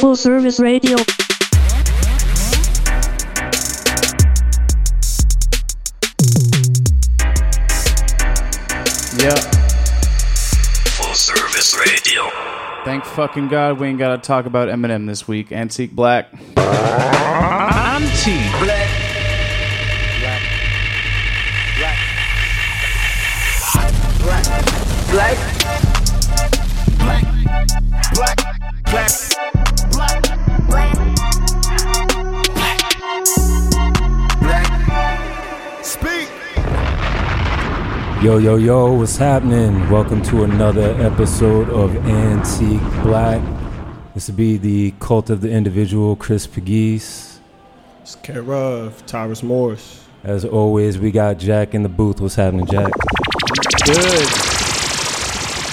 Full Service Radio. Yeah. Full service radio. Thank fucking God we ain't gotta talk about Eminem this week. Antique Black. Antique Black. Black. Yo, yo, yo, what's happening? Welcome to another episode of Antique Black. This will be the cult of the individual, Chris Pegues. It's Cat Ruff, Tyrus Morris. As always, we got Jack in the booth. What's happening, Jack? Good.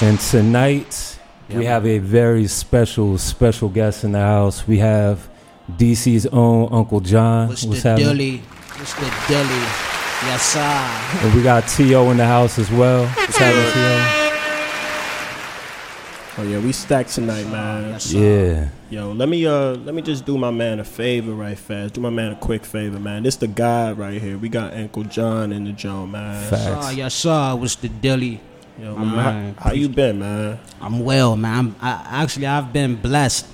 And tonight, we have a very special, special guest in the house. We have DC's own Uncle John. What's, What's the happening? dilly? What's the dilly? Yes, sir. And we got T.O. in the house as well. What's happening, T.O.? Oh yeah, we stacked tonight, man. Yes. Yeah. Yo, let me uh let me just do my man a favor right fast. Do my man a quick favor, man. This the guy right here. We got Uncle John in the joint, man. Facts. Sir, yes, sir. What's the dilly? Yo, man, how, how you been, man? I'm well, man. I'm, I, actually, I've been blessed.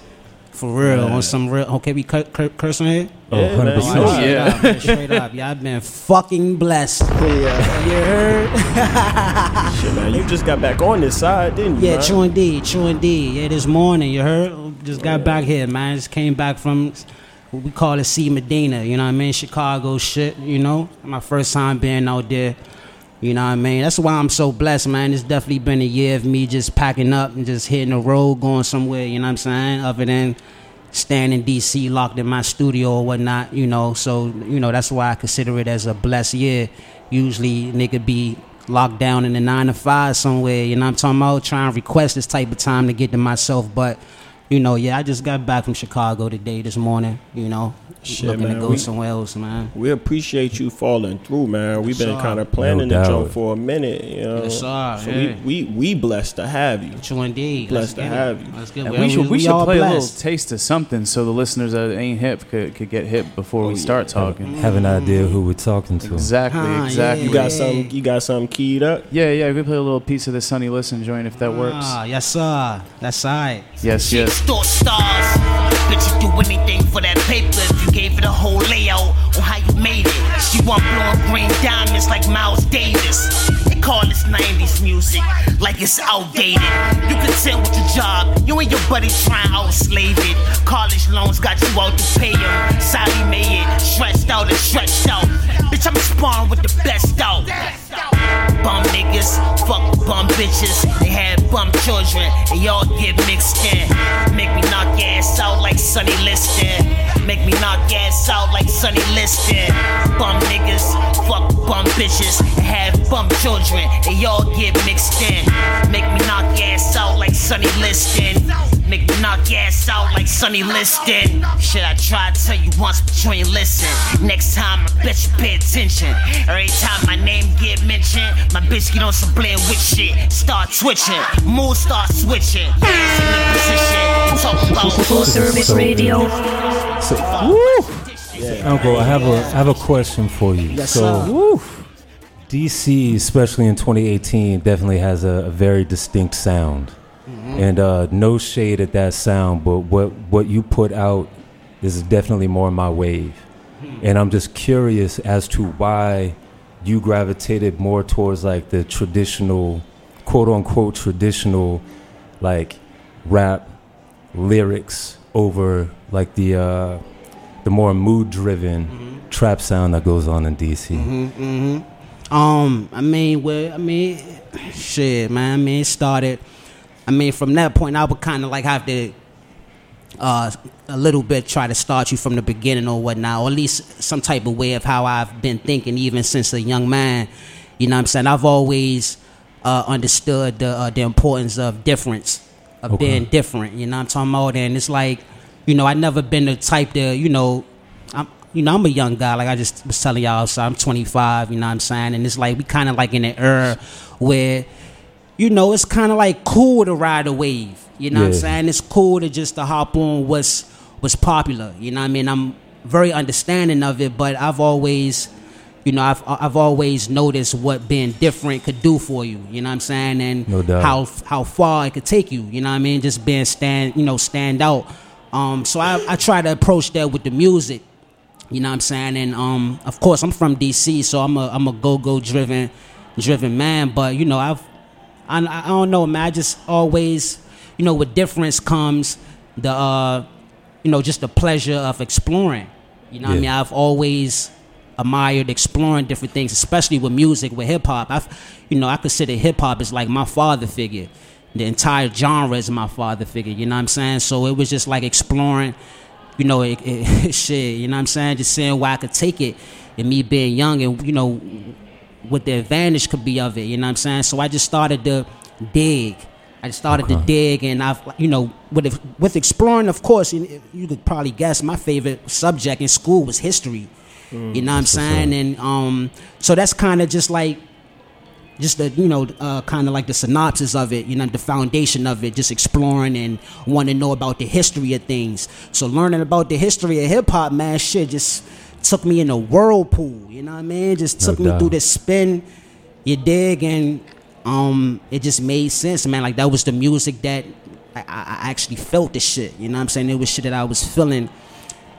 For real, Yeah. on some real. Okay, we cur- cur- cursing here. Oh, Yeah, 100%. you know Oh, it. yeah. Straight up, man, straight up. Yeah, I've been fucking blessed. Yeah. You heard? Shit, man. You just got back on this side, didn't you? Yeah, man? true indeed, true indeed. Yeah, this morning, you heard? Just got back here, man. Just came back from what we call it C Medina, you know what I mean? Chicago shit, you know? My first time being out there. You know what I mean? That's why I'm so blessed, man. It's definitely been a year of me just packing up and just hitting the road, going somewhere, you know what I'm saying? Other than staying in DC locked in my studio or whatnot, you know. So, you know, that's why I consider it as a blessed year. Usually nigga be locked down in the nine to five somewhere, you know what I'm talking about? Trying to request this type of time to get to myself. But, you know, yeah, I just got back from Chicago today, this morning, you know. Shit, looking man, to go we- somewhere else, man. We appreciate you falling through, man. We've been Yes, sir. kind of planning No the doubt. joint for a minute, you know. Yes, sir, So yeah. we, we we blessed to have you. True indeed. Blessed Let's to have it. you. Let's get And it. we should we, should all play a little taste of something so the listeners that ain't hip could, could get hip before we start talking. Have an idea who we're talking to. Exactly, Ah, exactly. You got Yeah. some you got something keyed up? Yeah, yeah, we play a little piece of the Sonny Liston joint if that works. Ah, yes, sir. That's right. Yes, yes. Extort stars. Bitch, you do anything for that paper if you gave it a whole layout on how you made it. She want and green diamonds like Miles Davis. They call this 90s music like it's outdated. You can tell with your job, you and your buddy trying to outslave it. College loans got you out to pay them. Sally made it, stretched out and stretched out. Bitch, I'm sparring with the best out. Bum niggas, fuck bum bitches. They had bum children, they all get mixed in. Make me knock ass out like Sonny Liston. Make me knock ass out like Sonny Liston. Bum niggas, fuck bum bitches. They had bum children, they all get mixed in. Make me knock ass out like Sonny Liston. Make me knock your ass out like Sonny Liston. Should I try to tell you once, but you ain't listen? Next time, I bet you pay attention. Every time my name get mentioned, my bitch get on some blend with shit. Start twitching, mood start switching. Hands in the position. Talk about Full Service Radio. So, Uncle, I have a I have a question for you. Yes, so, sir. DC, especially in 2018, definitely has a, a very distinct sound, and uh, no shade at that sound, but what what you put out is definitely more my wave, and I'm just curious as to why you gravitated more towards like the traditional, quote unquote traditional, like rap lyrics over like the uh, the more mood driven trap sound that goes on in DC. Um, I mean, well, I mean, shit, man. I mean, it started. I mean, from that point, I would kind of like have to, uh, a little bit try to start you from the beginning or whatnot, or at least some type of way of how I've been thinking, even since a young man. You know what I'm saying? I've always uh, understood the uh, the importance of difference, of Okay. being different. You know what I'm talking about? And it's like, you know, I never been the type to, you know, I'm, you know, I'm a young guy. Like I just was telling y'all, so I'm 25. You know what I'm saying? And it's like we kind of like in an era where you know, it's kind of like cool to ride a wave. You know what I'm saying? It's cool to just to hop on what's what's popular. You know what I mean? I'm very understanding of it, but I've always, you know, I've I've always noticed what being different could do for you. You know what I'm saying? And No how how far it could take you. You know what I mean? Just being stand, you know, stand out. Um, so I, I try to approach that with the music. You know what I'm saying? And um, of course, I'm from DC, so I'm a I'm a go go driven driven man. But you know, I've I, I don't know, man. I just always, you know, with difference comes the uh, you know, just the pleasure of exploring. You know, what I mean, I've always admired exploring different things, especially with music, with hip hop. I, you know, I consider hip hop as like my father figure. The entire genre is my father figure. You know what I'm saying? So it was just like exploring you know, it, it, shit, you know what I'm saying? Just seeing where I could take it and me being young and, you know, what the advantage could be of it, you know what I'm saying? So I just started to dig. I just started to dig and I've, you know, with, with exploring, of course, you, you could probably guess my favorite subject in school was history. you know what I'm saying? And um, so that's kind of just like, just the you know uh, kind of like the synopsis of it you know the foundation of it just exploring and wanting to know about the history of things so learning about the history of hip-hop man shit just took me in a whirlpool you know what i mean just No took me doubt. through this spin you dig and um it just made sense man like that was the music that I, I actually felt the shit you know what i'm saying it was shit that i was feeling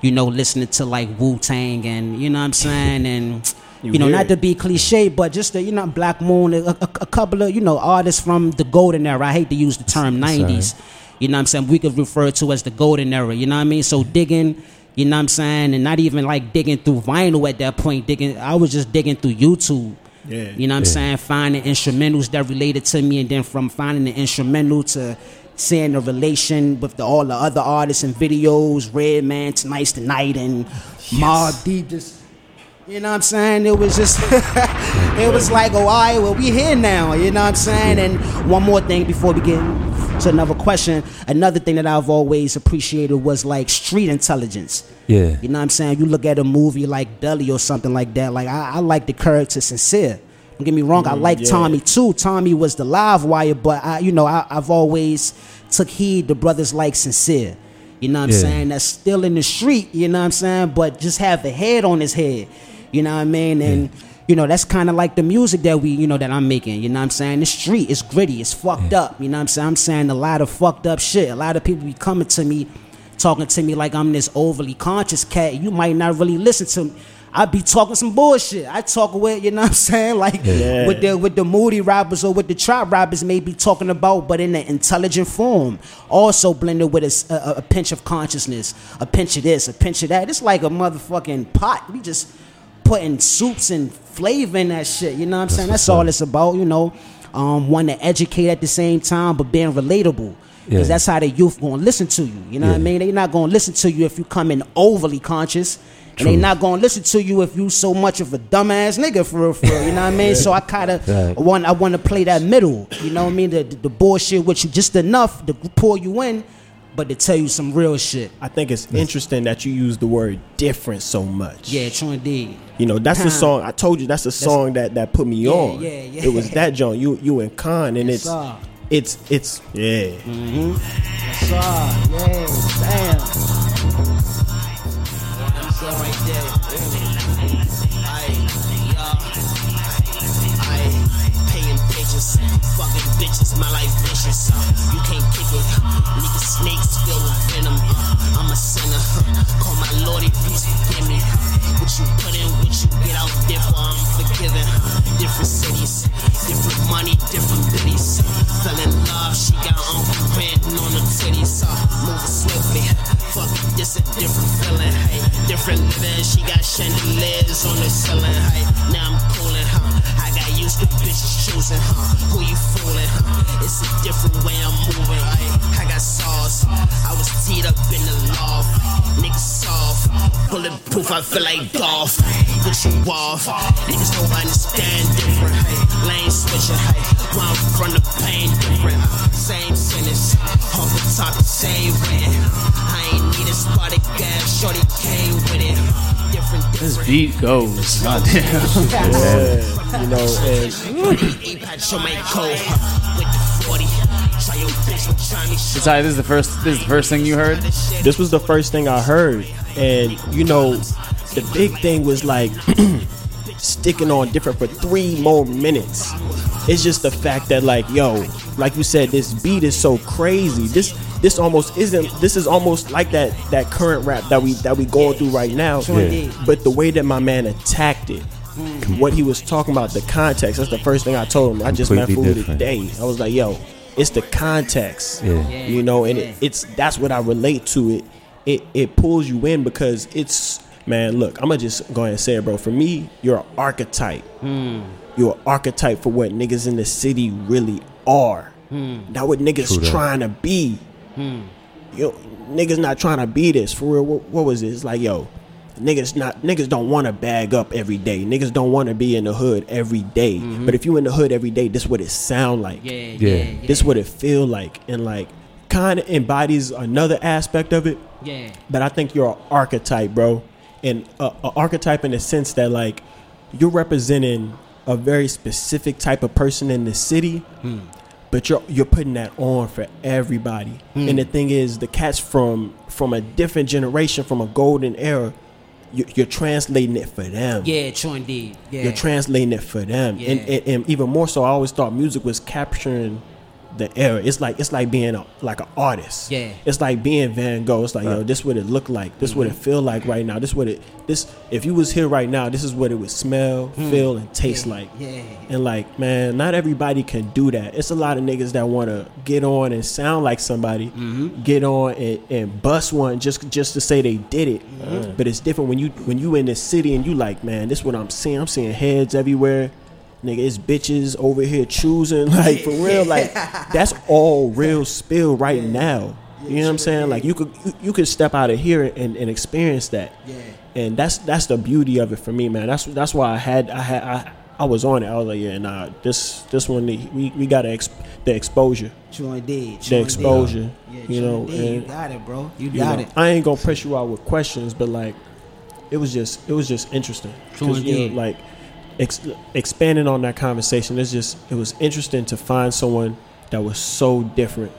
you know listening to like wu-tang and you know what i'm saying and You you, know, not to be cliche, but just the, you know, Black Moon, a, a, a couple of, you know, artists from the golden era. I hate to use the term 90s. You know what I'm saying? We could refer to as the golden era. You know what I mean? So digging, you know what I'm saying? And not even like digging through vinyl at that point. Digging, I was just digging through YouTube. Yeah. You know what I'm saying? Finding instrumentals that related to me. And then from finding the instrumental to seeing the relation with the, all the other artists and videos, Redman, Tonight's the Night, and Mobb Deep. Just, you know what I'm saying? It was just, it was like, oh, all right, well, we here now. You know what I'm saying? And one more thing before we get to another question. Another thing that I've always appreciated was like street intelligence. Yeah. You know what I'm saying? You look at a movie like Belly or something like that. Like I, I like the character sincere. Don't get me wrong. I mm, like yeah. Tommy too. Tommy was the live wire, but I, you know, I, I've always took heed to brothers like sincere. You know what I'm Yeah. saying? That's still in the street. You know what I'm saying? But just have a head on his head. You know what I mean? And you know that's kind of like the music that we, you know, that I'm making. You know what I'm saying? The street is gritty. It's fucked up. You know what I'm saying? I'm saying a lot of fucked up shit. A lot of people be coming to me talking to me like I'm this overly conscious cat. You might not really listen to me. I be talking some bullshit. I talk with, you know what I'm saying? Like Yeah. with the with the moody rappers or with the trap rappers may be talking about, but in an intelligent form. Also blended with a pinch of consciousness, a pinch of this, a pinch of that. It's like a motherfucking pot. We just putting soups and flavor in that shit. You know what I'm saying? That's what's all it's about, you know. Um, wanting to educate at the same time, but being relatable. Because Yeah. that's how the youth gonna listen to you. You know what I mean? They not gonna listen to you if you come in overly conscious. And they True. not gonna listen to you if you so much of a dumbass nigga for real, for real. You know what I mean? So I kinda Right. want I wanna play that middle. You know what I mean? The, the, the bullshit with you just enough to pull you in, but to tell you some real shit. I think it's interesting that you use the word different so much. Yeah, true indeed. You know, that's the song. I told you that's the song that that put me Yeah, on. yeah, yeah. It was that John. You you and Khan, and Yes, it's sir. it's it's yeah. Mm-hmm. Yes, sir. Yeah, damn. Right there. Paying fucking bitches, my life vicious. Uh, you can't kick it. Nigga snakes filled with venom. Uh, I'm a sinner. Call my lordy, please forgive me. What you put in, what you get out, differ. I'm forgiven. Different cities, different money, different biddies. Fell in love, she got Uncle Brandon on her titties. Uh, moving swiftly. Fuck this a different feeling. Hey, different living. She got chandeliers on the ceiling. Hey, now I'm huh? Used to choosing, huh? Who you fooling, huh? It's a different way I'm moving. Hey, I got sauce. I was teed up in the loft. Niggas soft. Bulletproof, I feel like golf. What you off? Niggas don't understand different. Hey, lane switching. Hey, I'm from the pain different. Same sentence. Off the top, the same written. I ain't need a spotted gas. Shorty came with it. This beat goes. Goddamn. yeah. You know, it's Sorry, this is the first. This is the first thing you heard. This was the first thing I heard, and you know, the big thing was like. sticking on different for three more minutes. It's just the fact that like, yo, like you said, this beat is so crazy. This this almost isn't. This is almost like that that current rap that we that we going through right now. Sure indeed. But the way that my man attacked it, hmm. what he was talking about, the context. That's the first thing I told him. I just met Completely food different. today. I was like, yo, it's the context Yeah. Yeah. you know and it, it's that's what i relate to it it it pulls you in because it's man look i'm gonna just go ahead and say it bro for me you're an archetype Hmm. you're an archetype for what niggas in the city really are Hmm. not what niggas True that. trying to be yo niggas not trying to be this for real what, what was this? like yo niggas not niggas don't want to bag up every day niggas don't want to be in the hood every day. but if you in the hood every day this what it sound like Yeah, yeah, Yeah. yeah. this what it feel like and like kind of embodies another aspect of it Yeah. but i think you're an archetype bro and a, a archetype in the sense that like you're representing a very specific type of person in the city hmm. but you're you're putting that on for everybody. Hmm. And the thing is the cats from from a different generation from a golden era you, you're translating it for them. Yeah, true indeed. Yeah. you're translating it for them. And, and, and even more so i always thought music was capturing the era. It's like it's like being a like an artist. Yeah. it's like being van gogh. It's like yo this what it look like. This what it feel like right now. This what it this if you was here right now this is what it would smell feel and taste like. Hmm. Yeah. and like man not everybody can do that. It's a lot of niggas that want to get on and sound like somebody Mm-hmm. get on and, and bust one just just to say they did it. Mm-hmm. but it's different when you when you in the city and you like man this what i'm seeing. I'm seeing heads everywhere nigga it's bitches over here choosing like for real like that's all real spill right now you know what i'm saying like you could you, you could step out of here and, and experience that Yeah. and that's that's the beauty of it for me man that's that's why i had i had i I was on it. I was like, yeah, nah. This this one, we we got to ex- the exposure, True indeed. the exposure. Yeah, you know, indeed. you got it, bro. You you got know, it. I ain't gonna press you out with questions, but like, it was just it was just interesting. True 'Cause, you know, like ex- expanding on that conversation, it's just it was interesting to find someone that was so different,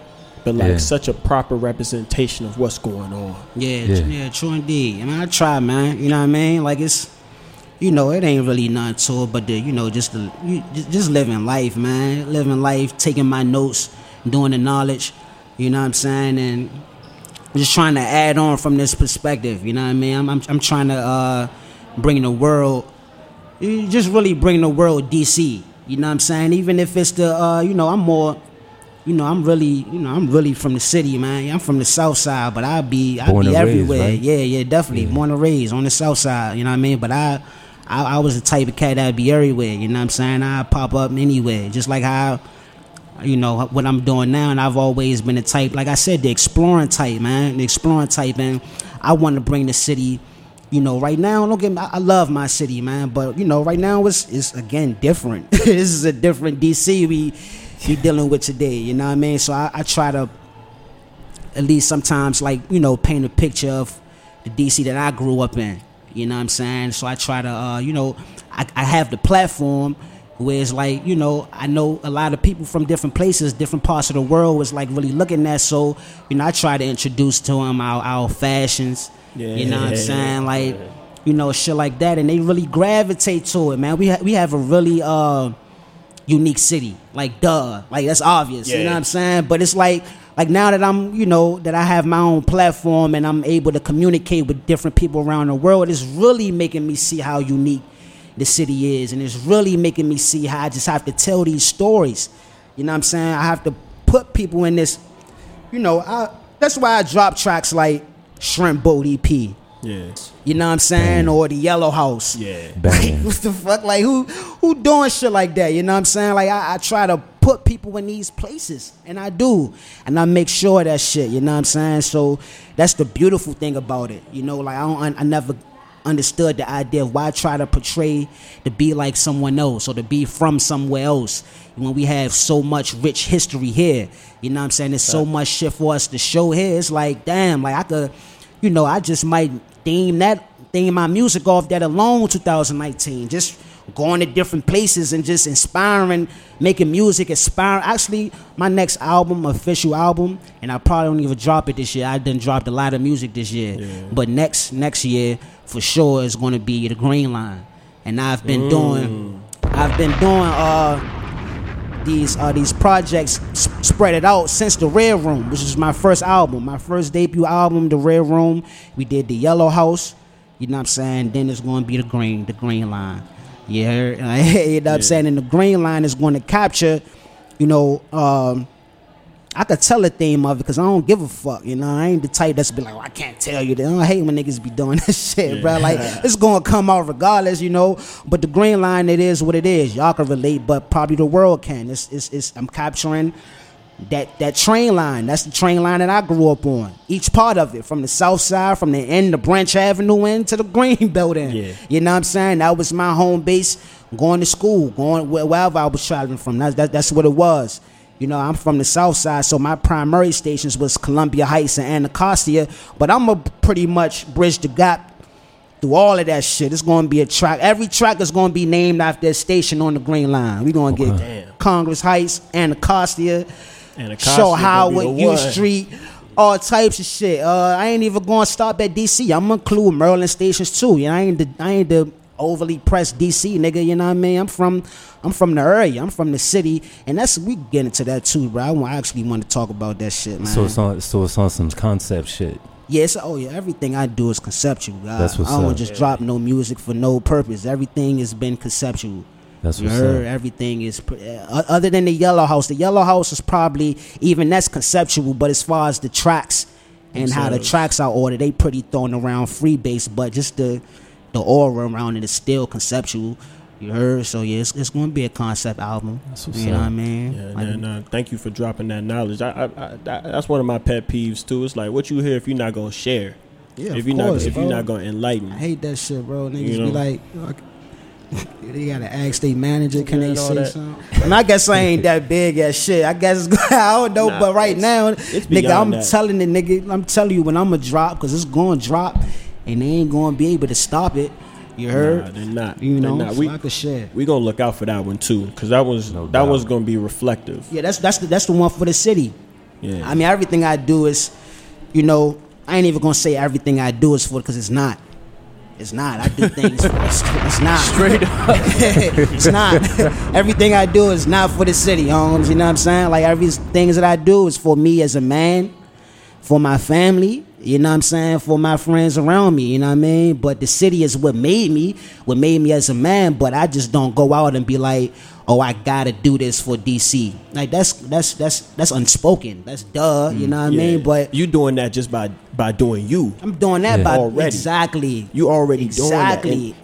but like Yeah. such a proper representation of what's going on. Yeah, Yeah. yeah, true indeed. I mean, I try, man. You know what I mean? Like it's, you know, it ain't really nothing to it, but the, you know, just the, you, just, just living life, man. Living life, taking my notes, doing the knowledge. You know what I'm saying? And just trying to add on from this perspective. You know what I mean? I'm, I'm, I'm trying to uh, bring the world, you just really bring the world DC. You know what I'm saying? Even if it's the, uh, you know, I'm more you know, I'm really, you know, I'm really from the city, man. I'm from the south side, but I'll be, I'll Born be and raised, everywhere. right? Yeah, yeah, definitely. Born and raised on the south side, you know what I mean? But I, I, I was the type of cat that'd be everywhere. You know what I'm saying? I pop up anywhere, just like how, you know, what I'm doing now. And I've always been the type, like I said, the exploring type, man, the exploring type, and I want to bring the city. You know, right now, don't get me. I love my city, man, but you know, right now it's it's again different. this is a different DC we we dealing with today. You know what I mean? So I, I try to at least sometimes like you know paint a picture of the DC that I grew up in. You know what I'm saying? So I try to uh, you know I, I have the platform where it's like you know I know a lot of people from different places, different parts of the world was like really looking at. So you know I try to introduce to them our, our fashions. You know what I'm Yeah. saying? Like you know shit like that, and they really gravitate to it, man. We ha- we have a really uh unique city. Like duh. Like that's obvious. You know what I'm saying? But it's like like now that I'm, you know, that I have my own platform and I'm able to communicate with different people around the world, it's really making me see how unique the city is. And it's really making me see how I just have to tell these stories. You know what I'm saying? I have to put people in this, you know, I that's why I drop tracks like Shrimp Boat EP. Yeah, You know what I'm saying? Or the Yellow House. yeah. Like, what the fuck? Like, who who doing shit like that? You know what I'm saying? Like, I, I try to put people in these places, and I do, and I make sure of that shit. You know what I'm saying? So that's the beautiful thing about it. You know, like I don't, I never understood the idea of why try to portray to be like someone else or to be from somewhere else when we have so much rich history here. You know what I'm saying? There's so much shit for us to show here. It's like, damn, like I could, you know, I just might theme that theme my music off that alone 2019. Just going to different places and just inspiring, making music, inspiring. Actually, my next album, official album, and I probably don't even drop it this year. I done dropped a lot of music this year, but next next year for sure is going to be the Green Line, and I've been doing, I've been doing uh these uh, these projects s- spread it out since the Red Room, which is my first album, my first debut album, the Red Room. We did the Yellow House, you know what I'm saying. Then it's going to be the Green, the Green Line. You heard? you know what I'm saying. And the Green Line is going to capture, you know. Um, I could tell the theme of it because I don't give a fuck, you know. I ain't the type that's be like, oh, I can't tell you that. I don't hate when niggas be doing that shit, bro. Like it's gonna come out regardless, you know. But the green line, it is what it is. Y'all can relate, but probably the world can. It's, it's, it's I'm capturing that that train line. That's the train line that I grew up on. Each part of it, from the south side, from the end of Branch Avenue end to the Green Building. Yeah. You know what I'm saying? That was my home base. Going to school, going wherever I was traveling from. That's that, that's what it was. You know, I'm from the south side, so my primary stations was Columbia Heights and Anacostia. But I'm a pretty much bridge the gap through all of that shit. It's going to be a track. Every track is going to be named after a station on the Green Line. We're going to get Damn. Congress Heights, Anacostia, Anacostia Shaw gonna be Howard, U. Street, all types of shit. Uh, I ain't even going to stop at DC. I'm gonna include Maryland stations too. You know, I ain't the I ain't the overly pressed DC nigga. You know what I mean? I'm from I'm from the area. I'm from the city, and that's we get into that too, bro. I, actually want to talk about that shit, man. So it's on. So it's on some concept shit. Yes, oh yeah, everything I do is conceptual. I, That's what's I don't up. just drop no music for no purpose. Everything has been conceptual. That's what's heard? up. Everything is uh, other than the Yellow House. The Yellow House is probably even that's conceptual, but as far as the tracks and how the tracks are ordered, they pretty thrown around free base, but just the the aura around it is still conceptual. You heard? So yeah, it's, it's going to be a concept album. You know what I mean? Yeah, Like, and, uh, thank you for dropping that knowledge. I, I, I, that's one of my pet peeves too. It's like what you hear if you're not gonna share, yeah, if of you're course, not, if bro. you're not gonna enlighten. I hate that shit, bro. Niggas You be know? like, fuck. they gotta ask their manager, can Yeah, they say that. something? And I guess I ain't that big as shit. I guess I don't know, Nah, but right it's- now, it's nigga, I'm that. telling the nigga, I'm telling you when I'm gonna drop, cause it's going to drop, and they ain't gonna be able to stop it. You heard? Nah, they're not. You know, not. We I could share. we gonna look out for that one too, cause that was No that was gonna be reflective. Yeah, that's that's the that's the one for the city. Yeah. I mean, everything I do is, you know, I ain't even gonna say everything I do is for because it's not. It's not. I do things. For, it's, it's not. Straight up. it's not. everything I do is not for the city, homes. You know what I'm saying? Like every things that I do is for me as a man, for my family. You know what I'm saying? For my friends around me. You know what I mean? But the city is what made me. What made me as a man. But I just don't go out and be like, oh, I gotta do this for DC. Like that's that's that's that's unspoken. That's duh. You mm, know what I mean? But you doing that just by by doing you. I'm doing that Yeah. by Already. exactly. You already doing that. Exactly.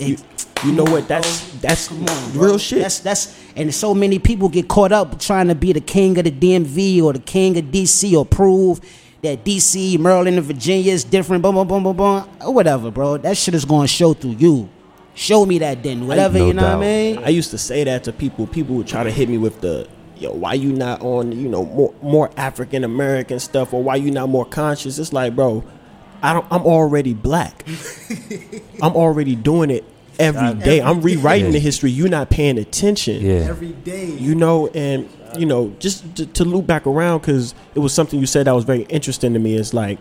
You, know what? That's that's on, real shit. That's that's and so many people get caught up trying to be the king of the DMV or the king of DC or prove that DC, Maryland, and Virginia is different. Boom, boom, boom, boom, boom. Or whatever, bro. That shit is going to show through you. Show me that then. Whatever, No you know doubt. what I mean? I used to say that to people. People would try to hit me with the, yo, why you not on, you know, more more African American stuff, or why you not more conscious? It's like, bro, I don't. I'm already black. I'm already doing it every day. I'm rewriting Yeah. the history. You're not paying attention. Yeah. Every day. You know, and you know, just to, to loop back around because it was something you said that was very interesting to me. It's like,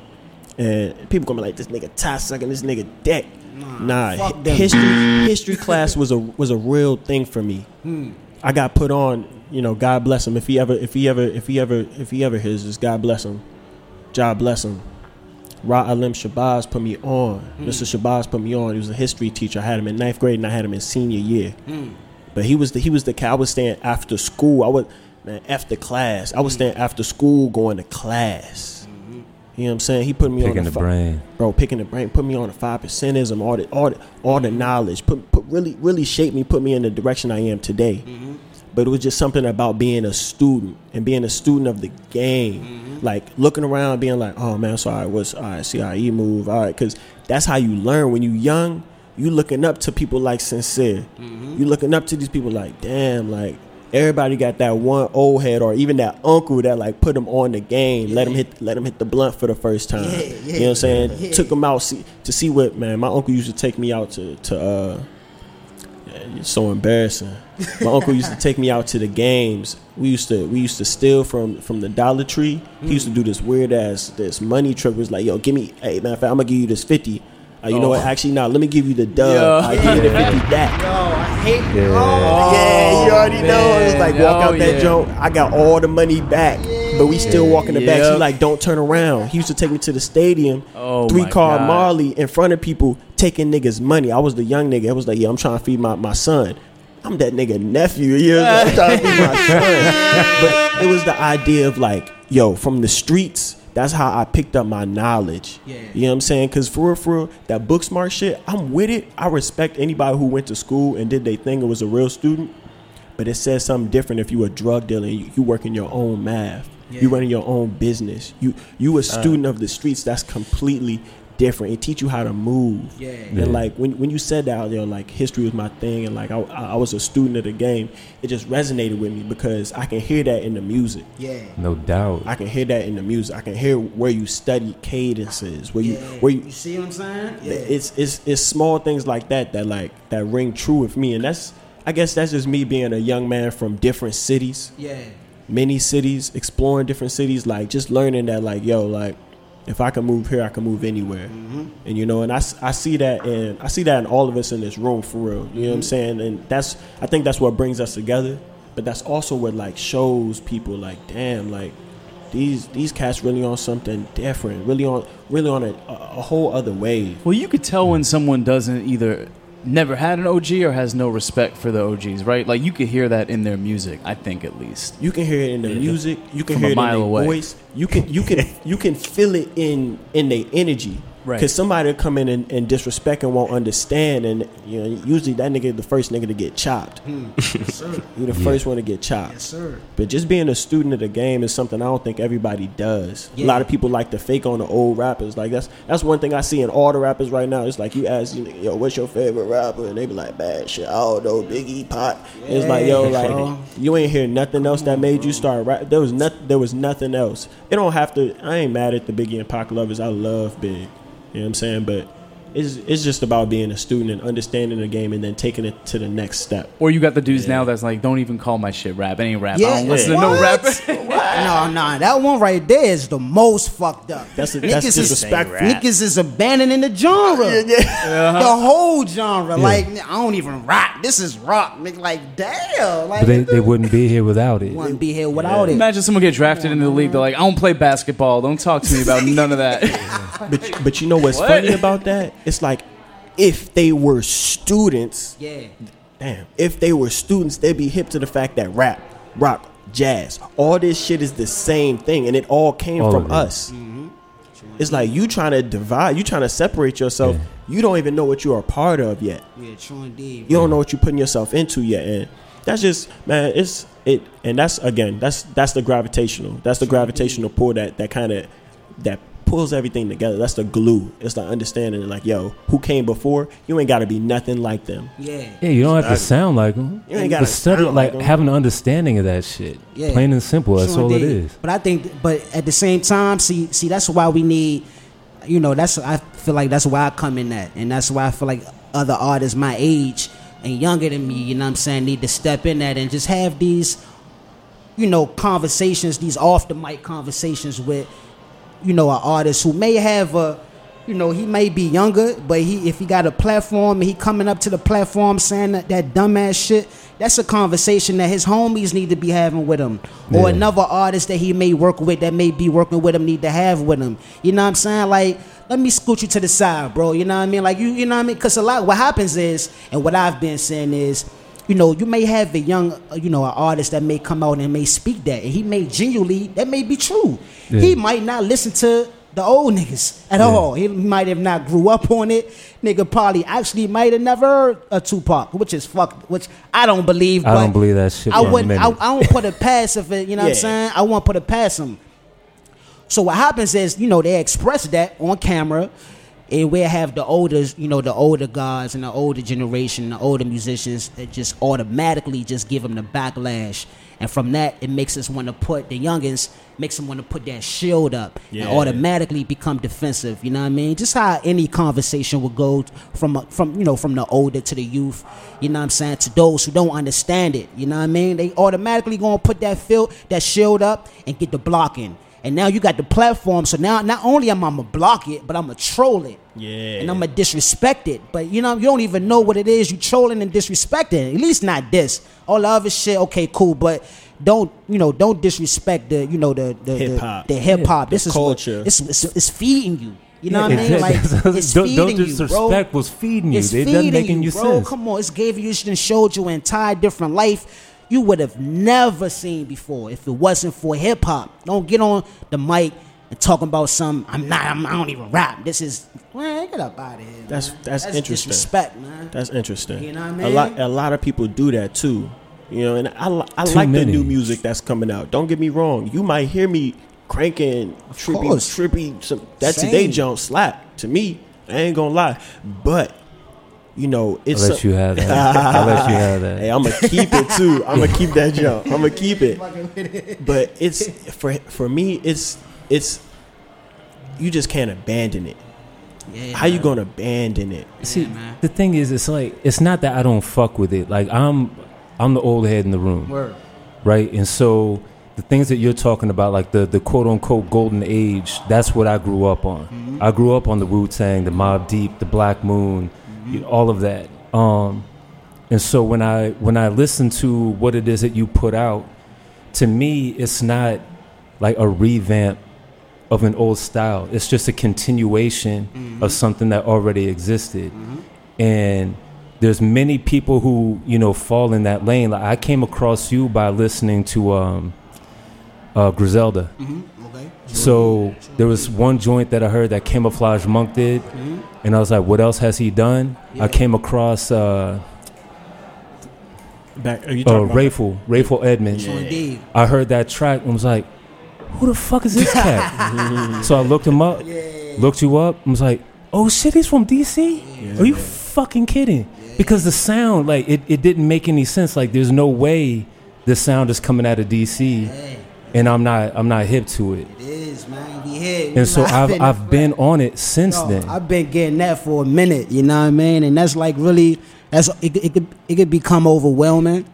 and people gonna be like, this nigga tie sucking, this nigga dick. Nah, hi- them. history history class was a was a real thing for me. Hmm. I got put on. You know, God bless him. If he ever, if he ever, if he ever, if he ever hears this, God bless him. God bless him. Ra Alim Shabazz put me on. Hmm. Mr. Shabazz put me on. He was a history teacher. I had him in ninth grade and I had him in senior year. Hmm. But he was the he was the. I was staying after school. I would man after class. I was staying after school going to class. You know what I'm saying? He put me Picking on the fi- brain. bro, picking the brain, put me on the five percentism, all the all the all the knowledge, put put really really shaped me, put me in the direction I am today. But it was just something about being a student and being a student of the game, like looking around, being like, "Oh man, so I was all right, see how he move, all right," because that's how you learn when you young. You looking up to people like sincere. You looking up to these people like, damn, like everybody got that one old head or even that uncle that like put him on the game, let him hit, let him hit the blunt for the first time. Yeah, You know what I'm saying? yeah. Took him out see, to see what man. My uncle used to take me out to to uh, It's so embarrassing. My uncle used to take me out to the games. We used to we used to steal from from the Dollar Tree. He used to do this weird ass this money trick. Was like, yo, give me, hey man, I'm gonna give you this fifty. Uh, you know what? Actually, nah. Let me give you the dub. Yeah. I give you the fifty back. I hate Yeah. yeah, you already know. It's like walk Oh, out that yeah. joint. I got all the money back, but we still walk in the back. She like, don't turn around. He used to take me to the stadium, Oh, three my car God. Marley in front of people, taking niggas money. I was the young nigga. I was like, yeah, I'm trying to feed my, my son. I'm that nigga nephew. You know, I'm trying to feed my son. But it was the idea of like, yo, from the streets. That's how I picked up my knowledge. Yeah. You know what I'm saying? Because for real, for real, that book smart shit, I'm with it. I respect anybody who went to school and did their thing and was a real student. But it says something different if you a drug dealer and you, you work in your own math. You running your own business. You you a student of the streets. That's completely different. It teach you how to move. Yeah. Yeah. And like when, when you said that, you know, like history was my thing, and like I, I was a student of the game. It just resonated with me because I can hear that in the music. Yeah. No doubt. I can hear that in the music. I can hear where you study cadences, where you Yeah. where you You see what I'm saying? Yeah. it's it's it's small things like that that like that ring true with me, and that's I guess that's just me being a young man from different cities, yeah. many cities, exploring different cities, like just learning that like yo, like if I can move here, I can move anywhere, mm-hmm. and you know, and I, I see that in I see that in all of us in this room for real. You know what I'm mm-hmm. saying? And that's I think that's what brings us together, but that's also what like shows people like damn like. These these cats really on something different, really on really on a, a, a whole other wave. Well, you could tell when someone doesn't either never had an OG or has no respect for the OGs, right? Like you could hear that in their music, I think at least. You can hear it in the music. You can From hear a it mile in their away. voice. You can you can you can feel it in in their energy. Right. Because somebody will come in and, and disrespect and won't understand, and you know usually that nigga the first nigga to get chopped. Hmm. Yes, sir. You the first one to get chopped. Yes, sir. But just being a student of the game is something I don't think everybody does. A lot of people like to fake on the old rappers. Like that's that's one thing I see in all the rappers right now. It's like you ask, you know, yo, what's your favorite rapper? And they be like, bad shit. I don't know, Biggie, Pop. it's like, yo, like you ain't hear nothing else that made you start rap. There was nothing. There was nothing else. It don't have to. I ain't mad at the Biggie and Pac lovers. I love Big. You know what I'm saying? But it's it's just about being a student and understanding the game and then taking it to the next step. Or you got the dudes now that's like, don't even call my shit rap. It ain't rap. I don't listen to no What? rap. no, no, that one right there is the most fucked up. That's that's is disrespectful. Niggas is abandoning the genre. Uh-huh. The whole genre. Like, I don't even rap. This is rock. Nigga, like, damn. Like, But they, they wouldn't be here without it. wouldn't be here without it. Imagine someone get drafted into the league. They're like, I don't play basketball. Don't talk to me about none of that. But but you know what's What? funny about that? It's like if they were students, Yeah. damn, if they were students, they'd be hip to the fact that rap, rock, jazz, all this shit is the same thing, and it all came All from of it. us. Mm-hmm. It's like you trying to divide, you trying to separate yourself. You don't even know what you are a part of yet. Yeah, true indeed. You don't know what you're putting yourself into yet, and that's just man. It's it, and that's again, that's that's the gravitational. That's the gravitational pull that that kind of that pulls everything together. That's the glue. It's the understanding. Like, yo, who came before? You ain't got to be nothing like them. Yeah. Yeah, you don't have to sound like them. You ain't gotta study, sound like like 'em. have an understanding of that shit. Yeah. Plain and simple. That's Sure all it did. is. But I think, but at the same time, see, see, that's why we need, you know, that's I feel like that's why I come in that, and that's why I feel like other artists my age and younger than me, you know, what I'm saying, need to step in that and just have these, you know, conversations, these off the mic conversations with, you know, an artist who may have a. You know, he may be younger, but he if he got a platform and he coming up to the platform saying that, that dumbass shit, that's a conversation that his homies need to be having with him. Or another artist that he may work with that may be working with him need to have with him. You know what I'm saying? Like, let me scoot you to the side, bro. You know what I mean? Like you, you know what I mean? Cause a lot what happens is, and what I've been saying is, you know, you may have a young, uh, you know, an artist that may come out and may speak that, and he may genuinely that may be true. Yeah. He might not listen to the old niggas at all. He might have not grew up on it. Nigga probably actually might have never heard a Tupac, which is fucked. Which I don't believe. I don't believe that shit I wouldn't. I. I don't put a pass if it. You know what I'm saying? I won't put it past him. So what happens is, you know, they express that on camera, and we have the older, you know, the older guys and the older generation, the older musicians that just automatically just give them the backlash, And from that, it makes us want to put the youngins, makes them want to put that shield up Yeah. and automatically become defensive. You know what I mean? Just how any conversation would go from from you know from the older to the youth. You know what I'm saying? To those who don't understand it. You know what I mean? They automatically gonna put that field that shield up and get the blocking. And now you got the platform, so now not only am I gonna block it, but I'm gonna troll it. Yeah. And I'm gonna disrespect it. But you know, you don't even know what it is you trolling and disrespecting. At least not this. All the other shit, okay, cool. But don't you know? Don't disrespect the you know the the Hip-hop. the, the hip hop. this is what- culture. it's, it's it's feeding you. You know what I mean? Like it's don't, feeding don't you, disrespect bro. was feeding you. It's it feeding doesn't make you, any bro. sense. Come on, it's gave you and showed you an entire different life you would have never seen before if it wasn't for hip hop. Don't get on the mic and talking about some. I'm not. I'm, I don't even rap. This is man. Get up out of here. That's- man. that's interesting. Disrespect, man. That's interesting. You know what I mean? A lot, a lot of people do that too. You know, and I, I Too like the new music that's coming out. Don't get me wrong. You might hear me cranking trippy, course. trippy. Some, that Same. today jump slap to me. I ain't gonna lie, but you know, I'll it's. let a- you have that. I'll let you have that. Hey, I'm gonna keep it too. I'm gonna keep that jump. I'm gonna keep it. But it's for for me. It's it's you just can't abandon it. Yeah, How you gonna abandon it? See, man. the thing is, it's like it's not that I don't fuck with it. Like I'm, I'm the old head in the room, Word. right? And so the things that you're talking about, like the the quote unquote golden age, that's what I grew up on. Mm-hmm. I grew up on the Wu Tang, the Mob Deep, the Black Moon, Mm-hmm. all of that. Um, and so when I when I listen to what it is that you put out, to me, it's not like a revamp of an old style. It's just a continuation Mm-hmm. of something that already existed. And there's many people who you know fall in that lane. Like I came across you by listening to um, uh, Griselda. Okay. So there was one joint that I heard that Camouflage Monk did, and I was like, "What else has he done?" Yeah. I came across uh, Back. Are you uh, about? Rayful, Rayful Edmonds. So indeed. I heard that track and was like, "Who the fuck is this cat?" so I looked him up, looked you up, and was like, "Oh shit, he's from DC? Are you fucking kidding?" Because the sound, like, it, it didn't make any sense. Like, there's no way the sound is coming out of DC, and I'm not I'm not hip to it. It is, man. We here. And so I've been- I've been on it since Yo, then. I've been getting that for a minute, you know what I mean? And that's like really, that's it, it, could, it could become overwhelming,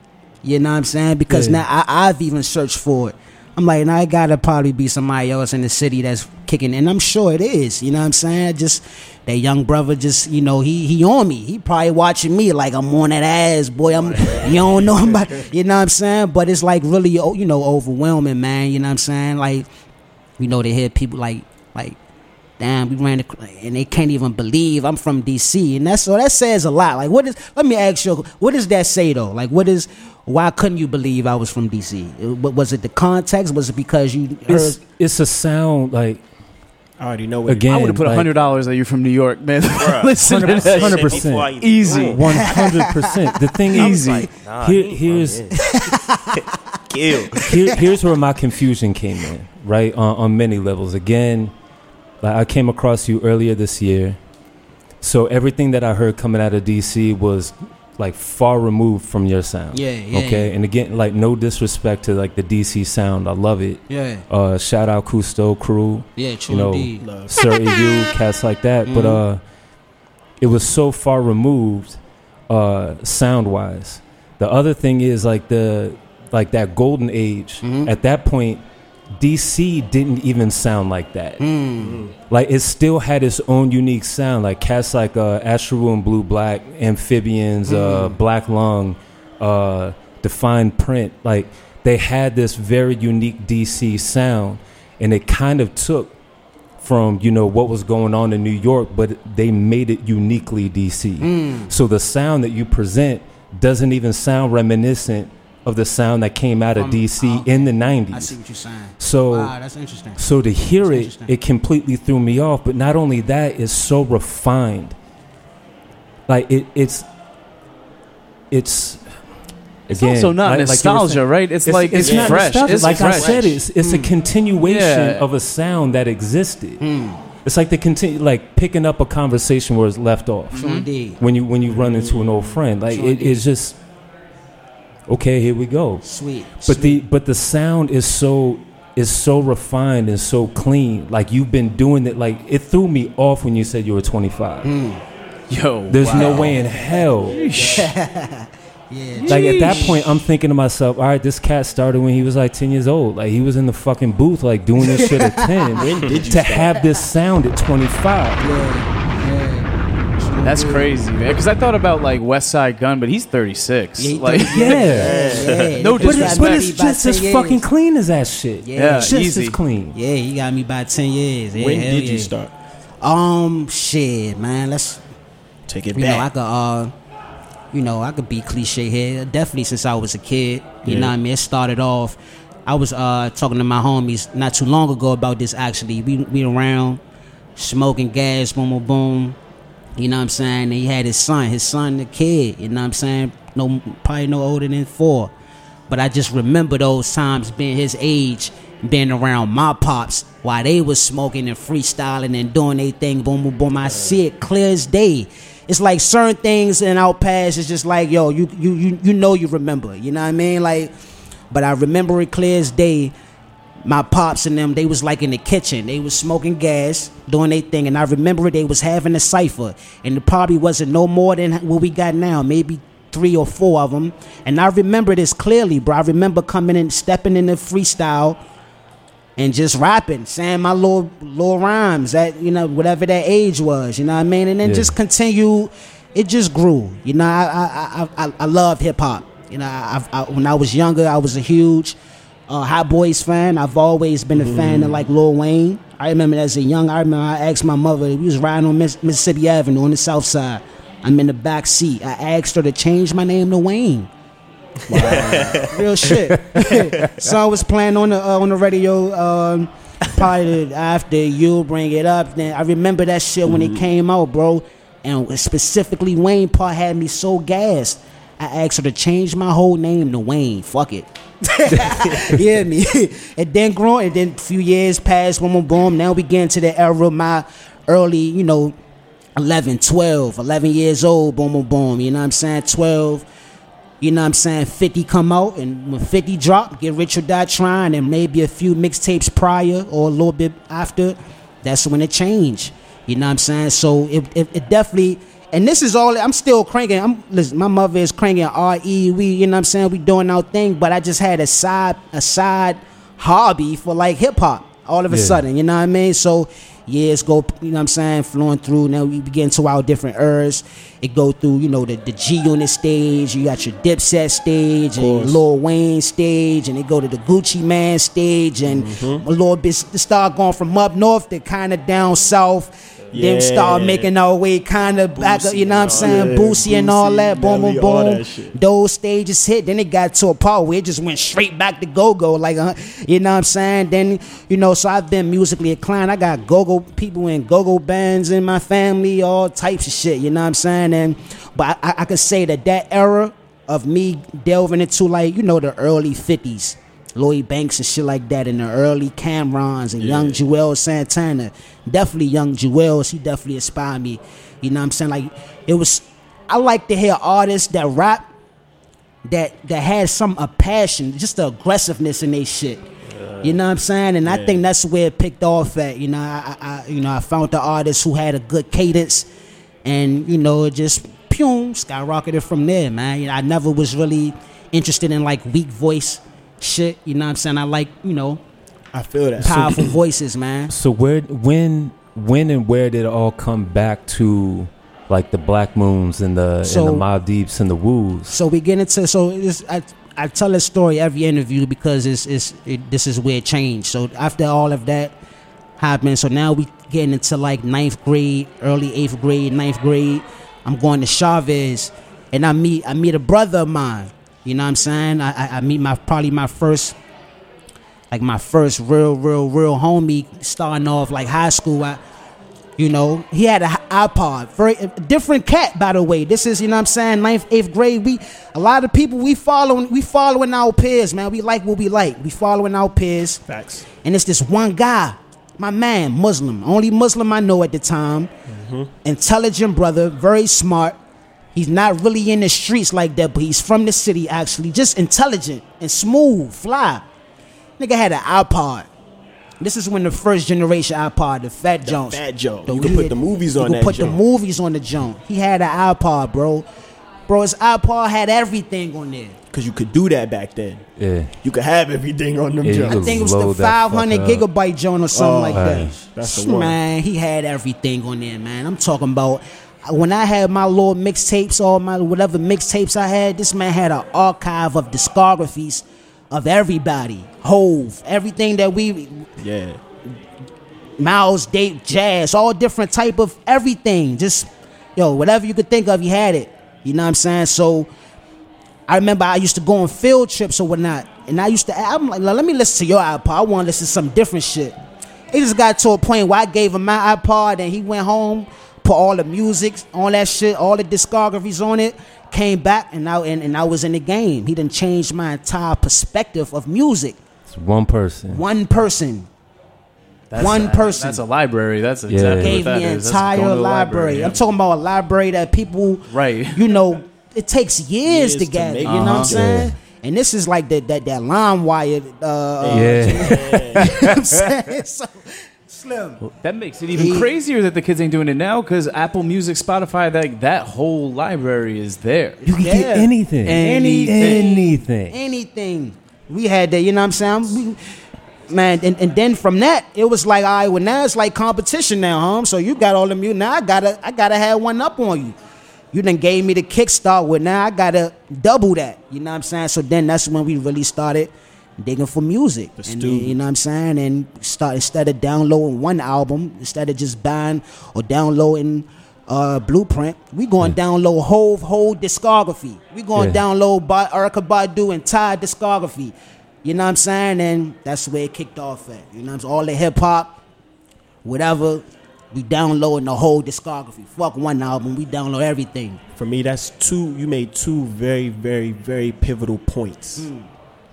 you know what I'm saying? Because Yeah. now I, I've even searched for it. I'm like, now it gotta probably be somebody else in the city that's kicking, and I'm sure it is. You know what I'm saying? Just that young brother, just you know, he he on me. He probably watching me like I'm on that ass, boy. I'm you don't know about, you know what I'm saying? But it's like really, you know, overwhelming, man. You know what I'm saying? Like, you know, to hear people like like damn, we ran the, and they can't even believe I'm from DC, and that's so that says a lot. Like, what is? Let me ask you, what does that say though? Like, what is? Why couldn't you believe I was from DC? Was it the context? Was it because you heard? it's it's a sound like I already know what. Again, I would have put like- hundred dollars that you're from New York, man. Listen to 100%. that. 100%. shit. Before I even Easy. one hundred percent. The thing is, like, nah, here, here's kill. here, here's where my confusion came in, right? On, on many levels. Again, like I came across you earlier this year, so everything that I heard coming out of DC was like far removed from your sound. Yeah, yeah, Okay, yeah. and again, like no disrespect to like the DC sound, I love it. yeah, Uh, shout out Cousteau crew, yeah, true you know, indeed. Love. Sir EU, cats like that. But Mhm. uh, it was so far removed, uh, sound wise. The other thing is like the like that golden age. Mhm. At that point, DC didn't even sound like that. Mm. Like it still had its own unique sound. Like cats like uh, Astro and Blue Black, Amphibians, uh, Black Lung, uh, Defined Print. Like they had this very unique DC sound, and it kind of took from you know what was going on in New York, but they made it uniquely DC. Mm. So the sound that you present doesn't even sound reminiscent of the sound that came out of From- DC oh, in the 90s. I 90s. see what you're saying. So wow, that's interesting. so to hear That's it, it completely threw me off. But not only that, it's so refined. Like it, it's, it's. It's again, also not like- like you were nostalgia, saying, right? It's, like it's, not fresh. nostalgia. It's like fresh. I said, it's it's a continuation Yeah. of a sound that existed. Mm. It's like the continue, like picking up a conversation where it's left off. True indeed. When you when you run into an old friend, like Sure it indeed. is just. Okay, here we go. Sweet. But the but the sound is so is so refined and so clean. Like you've been doing it. Like it threw me off when you said you were 25. Hmm. Yo, There's no way in hell. yeah. Like at that point, I'm thinking to myself, all right, this cat started when he was like 10 years old. Like he was in the fucking booth, like doing this shit at 10. When did you to start? have this sound at 25? That's crazy, man. Because I thought about like Westside Gunn, but he's 36. Yeah, he like, Yeah. Yeah, No he But, got it's, but it's just as years. fucking clean as that shit. Yeah. Yeah, just easy. as clean. Yeah, he got me by ten years. Yeah, when hell did yeah. you start? Um, shit, man. Let's Take it you know I back. could uh, you know I could be cliche here. Definitely since I was a kid. You Yeah. know what I mean. It started off. I was uh talking to my homies not too long ago about this. Actually, we we around smoking gas, boom boom boom. You know what I'm saying? And he had his son, his son, the kid. You know what I'm saying? No, probably no older than four. But I just remember those times being his age, being around my pops while they was smoking and freestyling and doing their thing. Boom, boom, boom. I see it clear as day. It's like certain things in our past. It's just like yo, you you you you know you remember. You know what I mean? Like, but I remember it clear as day my pops and them, they was like in the kitchen. They was smoking gas, doing their thing, and I remember they was having a cipher, and it probably wasn't no more than what we got now, maybe three or four of them. And I remember this clearly, bro. I remember coming in, stepping in the freestyle, and just rapping, saying my little little rhymes at you know whatever that age was, you know what I mean, and then Yeah. just continue. It just grew, you know. I I I I, I love hip hop. You know, I, I, when I was younger, I was a huge uh, Hot Boys fan. I've always been a fan of like Lil Wayne. I remember as a young, I remember I asked my mother. We was riding on Miss, Mississippi Avenue on the South Side. I'm in the back seat. I asked her to change my name to Wayne. Real shit. so I was playing on the uh, on the radio. Um, probably after you bring it up, then I remember that shit when it came out, bro. And specifically, Wayne part had me so gassed. I asked her to change my whole name to Wayne. Fuck it. yeah, me. and then growing, and then a few years passed, boom, boom, boom. Now we get into the era of my early, you know, 11, 12, 11 years old, boom, boom, boom. You know what I'm saying? 12. You know what I'm saying? 50 come out, and when 50 drop, get Rich or Die Trying, and maybe a few mixtapes prior or a little bit after, that's when it changed. You know what I'm saying? So it, it, it definitely, and this is all, I'm still cranking. I'm listen, my mother is cranking RE. We, you know what I'm saying? We doing our thing, but I just had a side, a side hobby for like hip hop all of a Yeah. sudden. You know what I mean? So years go, you know what I'm saying, flowing through. Now we begin to our different eras. It go through, you know, the, the G Unit stage. You got your Dipset stage and. Lil Wayne stage, and they go to the Gucci Mane stage, and Mm-hmm. a little bit start going from up north to kind of down south. Then start making our way kind of back up, you know what I'm saying? that. Boosie and all that, boom, boom, boom. Those stages hit, then it got to a part where it just went straight back to go go, like, uh, you know what I'm saying? Then, you know, so I've been musically inclined. I got go go people in go go bands in my family, all types of shit, you know what I'm saying? And, but I, I, I could say that that era of me delving into, like, you know, the early 50s. Lloyd Banks and shit like that in the early Cam'rons and young Juelz Santana. Definitely young Juelz, he definitely inspired me. You know what I'm saying? Like it was I like to hear artists that rap that that had some a passion, just the aggressiveness in their shit. You know what I'm saying? And I think that's where it picked off at. You know, I, I you know I found the artists who had a good cadence, and you know it just pew skyrocketed from there, man. You know, I never was really interested in like weak voice shit. You know what I'm saying? I like you know I feel that. powerful voices, man. So where, when, when, and where did it all come back to, like the Black Moons and the and So- the Maldives and the Woos? So we get into so it's, I I tell this story every interview because it's it's it, this is where it changed. So after all of that happened, so now we getting into like ninth grade, early eighth grade, ninth grade. I'm going to Chavez, and I meet I meet a brother of mine. You know what I'm saying? I I, I meet my probably my first like my first real real real homie starting off like high school. I, you know, he had an iPod. Very different cat, by the way. This is, you know what I'm saying, ninth, eighth grade. We a lot of people we following we following our peers, man. We like what we like. We following our peers. Facts. And it's this one guy, my man, Muslim, only Muslim I know at the time. Mm-hmm. Intelligent brother, very smart. He's not really in the streets like that, but he's from the city actually. Just intelligent and smooth, fly. Nigga had an iPod. This is when the first generation iPod, the fat Jones. fat joint. The You could put the movies you on could that put joint. the movies on the joint. He had an iPod, bro. Bro, his iPod had everything on there. Cause you could do that back then. Yeah. You could have everything on them Yeah, you. I think it was the 500 gigabyte joint or something Oh, like right. that. That's the one. Man, he had everything on there, man. I'm talking about when I had my little mixtapes, all my whatever mixtapes I had. This man had an archive of discographies of everybody, Hove, everything that we, Yeah. Miles, Dave, Jazz, all different type of everything. Just yo, whatever you could think of, he had it. You know what I'm saying? So I remember I used to go on field trips or whatnot, and I used to. I'm like, let me listen to your iPod. I want to listen to some different shit. It just got to a point where I gave him my iPod, and he went home, put all the music, all that shit, all the discographies on it. Came back, and I and, and I was in the game. He didn't change my entire perspective of music. It's one person. One person That's One a- person. That's a library. That's Yeah. exactly gave what that me an is. Entire to the library. yeah. I'm talking about a library that people, Right. You know, it takes years, Years to to gather. make you know what I'm Uh-huh. saying? Yeah. And this is like that that that line wire. Uh, Yeah. you know what I'm saying? So, Slim. That makes it even He- crazier that the kids ain't doing it now because Apple Music, Spotify, that that whole library is there. You can Yeah. get anything. Anything. Anything. Anything. We had that, you know what I'm saying? We, man, and, and then from that, it was like, all right, well now it's like competition now, huh? So you got all the music. Now I gotta I gotta have one up on you. You then gave me the kickstart with now I gotta double that. You know what I'm saying? So then that's when we really started digging for music. and you know what I'm saying? And start instead of downloading one album, instead of just buying or downloading uh, Blueprint, we going to download whole whole discography. We going to Yeah. download by Erykah Badu entire discography. You know what I'm saying? And that's where it kicked off at. You know what I'm saying? All the hip hop, whatever, we downloading the whole discography. Fuck one album, we download everything. For me, that's two. You made two very, very, very pivotal points, Hmm.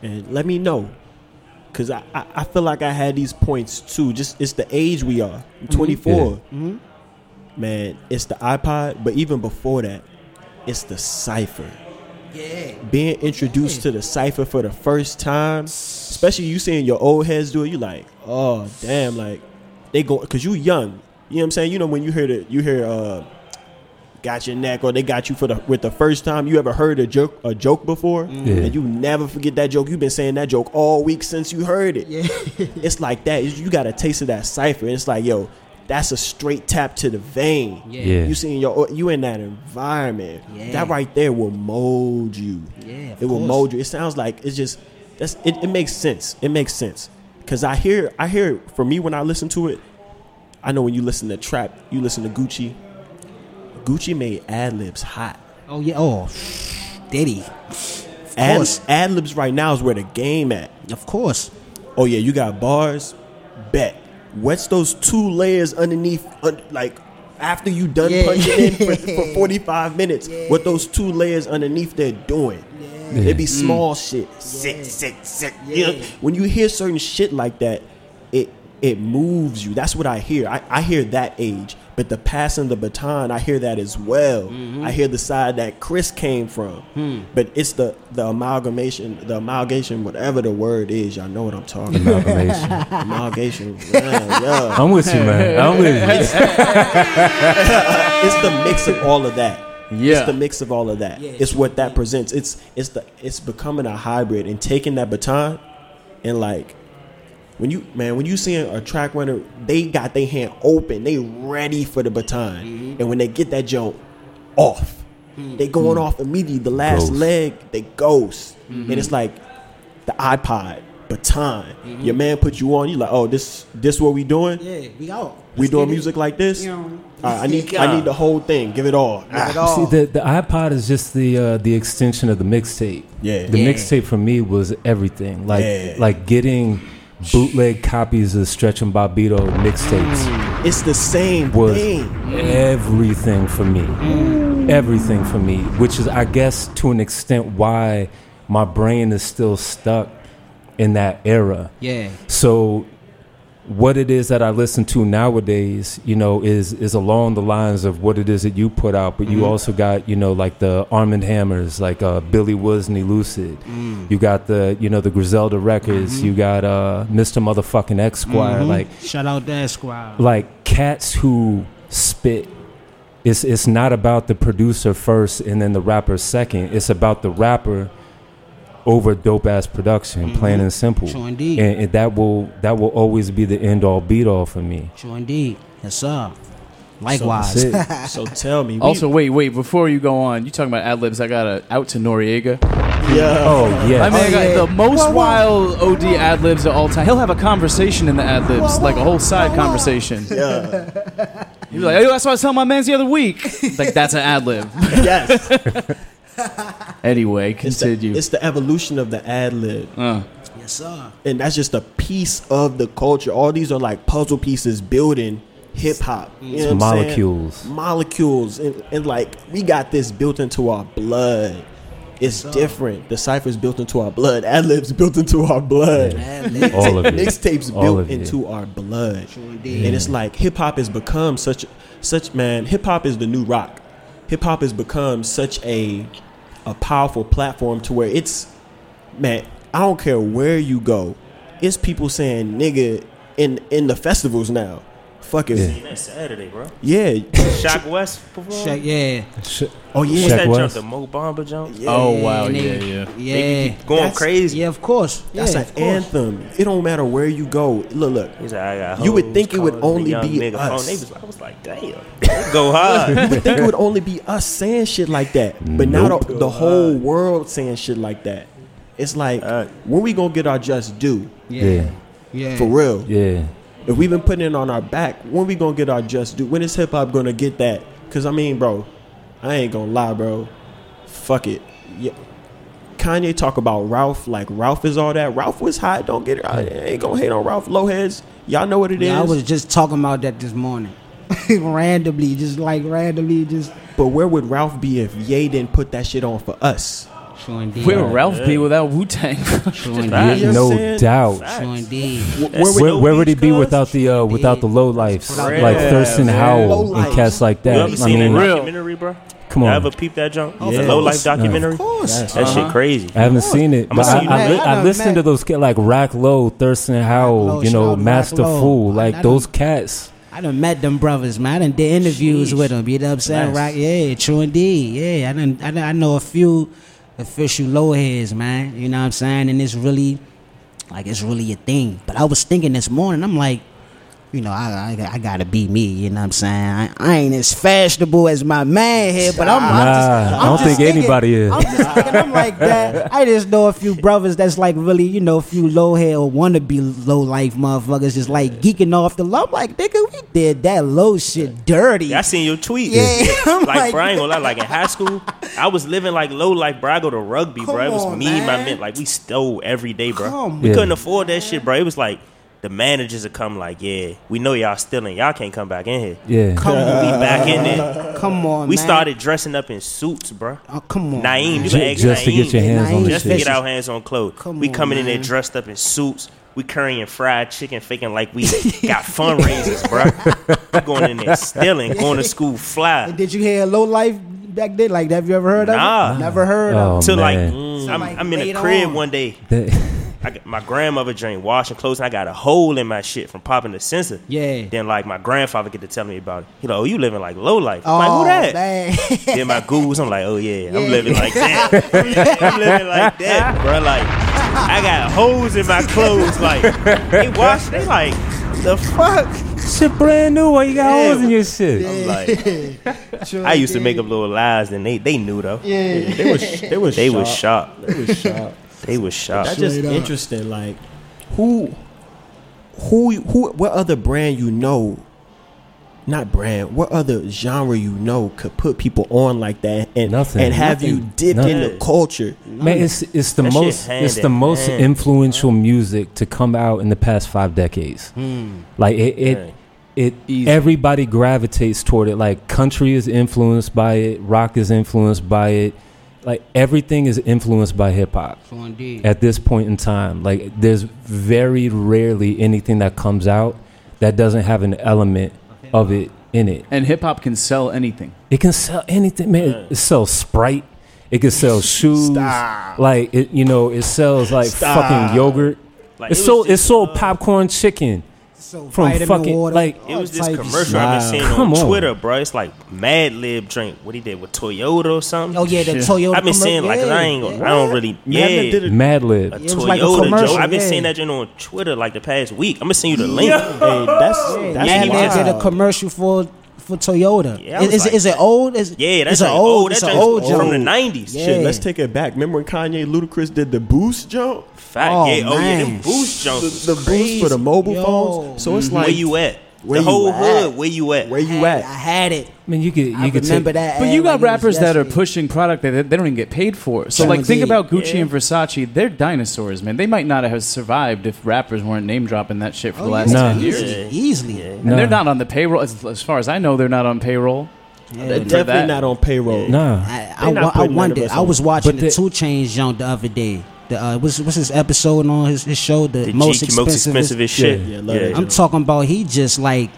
And let me know, cause I, I, I feel like I had these points too. Just it's the age we are. I'm 24. Mhm. Man, it's the iPod, but even before that, it's the cipher. Yeah. Being introduced to the cipher for the first time, especially you seeing your old heads do it, you like, oh damn, like they go because you young. You know what I'm saying? You know when you hear the you hear uh got your neck or they got you for the with the first time you ever heard a joke a joke before mm. Yeah. and you never forget that joke. You've been saying that joke all week since you heard it. Yeah. It's like that. You got a taste of that cipher. It's like, yo, that's a straight tap to the vein. Yeah. Yeah. You seeing your you in that environment. Yeah. That right there will mold you. Yeah, it will course. mold you. It sounds like it's just that's it, it makes sense. It makes sense. Cause I hear I hear for me when I listen to it, I know when you listen to trap, you listen to Gucci. Gucci made ad libs hot. Oh yeah. Oh, Diddy. Of Ad, course. ad libs right now is where the game at. Of course. Oh yeah, you got bars. Bet. What's those two layers underneath? Un, like after you done Yeah. punching in for, for forty five minutes, what those two layers underneath they're doing? It be mm. small shit. Sick, sick, sick. You know, Yeah. when you hear certain shit like that, it it moves you. That's what I hear. I, I hear that age. But the passing the baton, I hear that as well. Mm-hmm. I hear the side that Chris came from. Hmm. But it's the the amalgamation, the amalgamation, whatever the word is. Y'all know what I'm talking about. Amalgamation. amalgamation. Yeah, yeah. I'm with you, man. I'm with you. It's the mix of all of that. Yeah. It's the mix of all of that. Yeah, it's what that presents. It's it's the it's becoming a hybrid and taking that baton and like when you man when you seeing a track runner, they got their hand open, they ready for the baton, Mm-hmm. and when they get that jump off, they going off immediately. The last Ghost. leg, they ghost, Mm-hmm. and it's like the iPod baton. Your man put you on. You like, oh this this what we doing? Yeah, we out. We Let's doing get it. music like this? You know, right, I need I need the whole thing. Give it all. Give it Ah. all. See, the, the iPod is just the uh, the extension of the mixtape. Yeah. The Yeah. mixtape for me was everything. Like Yeah. like getting bootleg copies of Stretch and Bobbito mixtapes mm. It's the same was thing. everything for me. Mm. Everything for me, which is I guess to an extent why my brain is still stuck in that era. Yeah. So what it is that I listen to nowadays, you know, is is along the lines of what it is that you put out. But you also got, you know, like the Armand Hammers, like uh, Billy Woosney Lucid. You got the, you know, the Griselda Records. You got uh, Mr. Motherfucking eXquire. Like Shout out that squad. like cats who spit it's it's not about the producer first and then the rapper second it's about the rapper over dope ass production mm-hmm. plain and simple True indeed. and, and that will that will always be the end all beat all for me True indeed. Yes, sir. Likewise. That's it. So tell me. Also, wait, wait. Before you go on, you talking about ad libs? I got a out to Noreaga. yeah. oh yeah I mean, I oh, got yeah. the most Whoa, whoa. wild OD ad libs of all time. He'll have a conversation in the ad libs, like a whole side conversation. Yeah. He'll like, "Yo, that's what I was telling my man's the other week." like that's an ad lib. yes. anyway, It's the, continue. it's the evolution of the ad lib. Uh, yes, sir. and that's just a piece of the culture. All these are like puzzle pieces building hip hop. You know what I'm saying? molecules molecules, and, and like we got this built into our blood. It's different. The cipher's built into our blood. Ad libs built into our blood. all of it Mixtapes All built of it. into our blood. indeed. And it's like hip hop has become such such man, hip hop is the new rock. Hip hop has become such a a powerful platform to where it's man, I don't care where you go. It's people saying nigga in in the festivals now. Fuck it. Yeah. That's Saturday, bro. Yeah. Sheck Wes performed. Check, yeah. Sh- Oh yeah. Shaq What's that jump? The Mo Bamba jump? Yeah. oh wow, and yeah, they- yeah. Yeah. They be going That's- crazy. Yeah, of course. That's yeah, an course. anthem. It don't matter where you go. Look, look. He's like, I got You would think it would only be nigga phone. us. They was, I was like, damn, go hard. You would think it would only be us saying shit like that, but now the, the whole world saying shit like that. It's like Uh, when we gonna get our just due yeah Yeah. for real? yeah If we've been putting it on our back, when we gonna get our just due? When is hip hop gonna get that? Cause I mean, bro, I ain't gonna lie, bro. Fuck it. Yeah. Kanye talk about Ralph like Ralph is all that. Ralph was hot. Don't get it. I ain't gonna hate on Ralph. Lowheads, y'all know what it is. Yeah, I was just talking about that this morning. randomly, just like randomly, just but where would Ralph be if Ye didn't put that shit on for us? True indeed. Where would Ralph be without Wu Tang? True indeed. know what I'm no doubt True indeed. Where would, where, where would he be without the uh, without the low lifes Without like Thurston Yeah, Howell Low and cats like You that ever I seen mean that real. documentary, bro? come You on ever peep that junk? Of the low life documentary. Of course. Yes. That shit crazy. I haven't seen it, I'ma but see I, I, li- I I listened to those kids like Rack Low, Thirstin Howl, Low, you know, out Master Fool, like those cats. I done met them brothers, man. I done did interviews Sheesh. with them. You know what I'm saying? Nice. Right? Yeah, true indeed. Yeah, I done, I done, I know a few official lowheads, man. You know what I'm saying? And it's really, like, it's really a thing. But I was thinking this morning, I'm like, you know, I, I, I gotta be me. You know what I'm saying? I, I ain't as fashionable as my man here, but I'm, I'm Nah, just, I I'm don't just think thinking- anybody is. I'm just thinking, I'm like that. I just know a few brothers that's like really, you know, a few low hair or wanna be low life motherfuckers just like geeking off the love. I'm like, nigga, we did that low shit dirty. Yeah, I seen your tweet. Yeah, I'm like, like- bro, I ain't gonna lie. Like in high school, I was living like low life, bro. I go to rugby, Come bro. It was on, me and my man. men. Like we stole every day, bro. Come we Yeah. couldn't afford that shit, bro. It was like the managers would come, like, yeah, we know y'all stealing. Y'all can't come back in here. Yeah, Come We back in there. come on. We man. started dressing up in suits, bro. Oh, come on, Naeem, man. you Ju- ask just to Naeem. get your hands on Naeem the just to shit. get our hands on clothes. Come we on, coming in there man. dressed up in suits. We carrying fried chicken, faking like we got fundraisers, bro. We going in there stealing, going to school fly. Did you hear low life back then? Like, have you ever heard Nah. of it? Never heard Oh, of it. Till like, man. mm, I'm, like I'm in a later crib on. one day. That- I my grandmother drained washing clothes, and I got a hole in my shit from popping the sensor. Yeah. Then like my grandfather get to tell me about it. He like, oh, you living like low life. Oh, I'm like, who oh, that? Then my goose, I'm like, oh yeah, I'm living like that. I'm living like that, bro. Like, I got holes in my clothes. Like, they wash. They like, the fuck. shit brand new. Why you got Yeah. holes in your shit? I'm like, I used to make up little lies, and they they knew though. Yeah, they was they was They was shocked. shocked. They was shocked. They was shocked. That's just Straight up. interesting. Like, who, who, who? What other brand you know? Not brand. What other genre you know could put people on like that and Nothing. and have you Nothing. dipped in the culture? Man, it's it's the That most it's the most hand. influential music to come out in the past five decades. Hmm. Like it, it, Yeah. it Easy. everybody gravitates toward it. Like country is influenced by it, rock is influenced by it. Like everything is influenced by hip hop So indeed. at this point in time. Like there's very rarely anything that comes out that doesn't have an element of it in it. And hip hop can sell anything. It can sell anything, man. It sells Sprite. It can sell shoes. Stop. Like it, you know, it sells like Stop. fucking yogurt. Like, it's it sold. just, It's sold uh, popcorn chicken So from vitamin fucking water, like. It was this commercial. I've been seeing Come on, on. Twitter, bro. It's like Madlib drink. What he did with Toyota or something. Oh yeah, the Shit. Toyota. I've been seeing commer- like 'cause I ain't. Gonna, yeah. I don't really. Yeah. Madlib did it. Madlib. A It was like a Toyota commercial, joke. I've been yeah. seeing that joint on Twitter like the past week. I'm gonna send you the link. Hey, that's Yeah, that's Madlib did a commercial for for Toyota. Yeah, is, was is, like- is it old? Is, Yeah, that's an like, old. oh, it's that an joint's old from the '90s. Yeah. Shit, let's take it back. Remember when Kanye Ludacris did the boost jump? Fact, Oh, yeah, oh yeah, them man. boost The, jumps. the boost for the mobile Yo. phones. So it's like where you at? where the you whole at? hood. Where you at? where you I at? had it. I mean, you could you I could remember take, that. But you got it was rappers that are pushing product that they, they don't even get paid for. So, So like, think about Gucci Yeah. and Versace. They're dinosaurs, man. They might not have survived if rappers weren't name dropping that shit for Oh, the last Nah. 10 years. easily, easily. Yeah. And Nah. they're not on the payroll. As, as far as I know, they're not on payroll. Yeah. They're definitely that. not on payroll. Nah. I, I, They I putting none of wondered. I was watching But the the- 2 Chainz joint the other day. The uh, what's what's his episode on his, his show? The, The most GQ, expensive. most expensive shit. Yeah, love that I'm joint. talking about he just like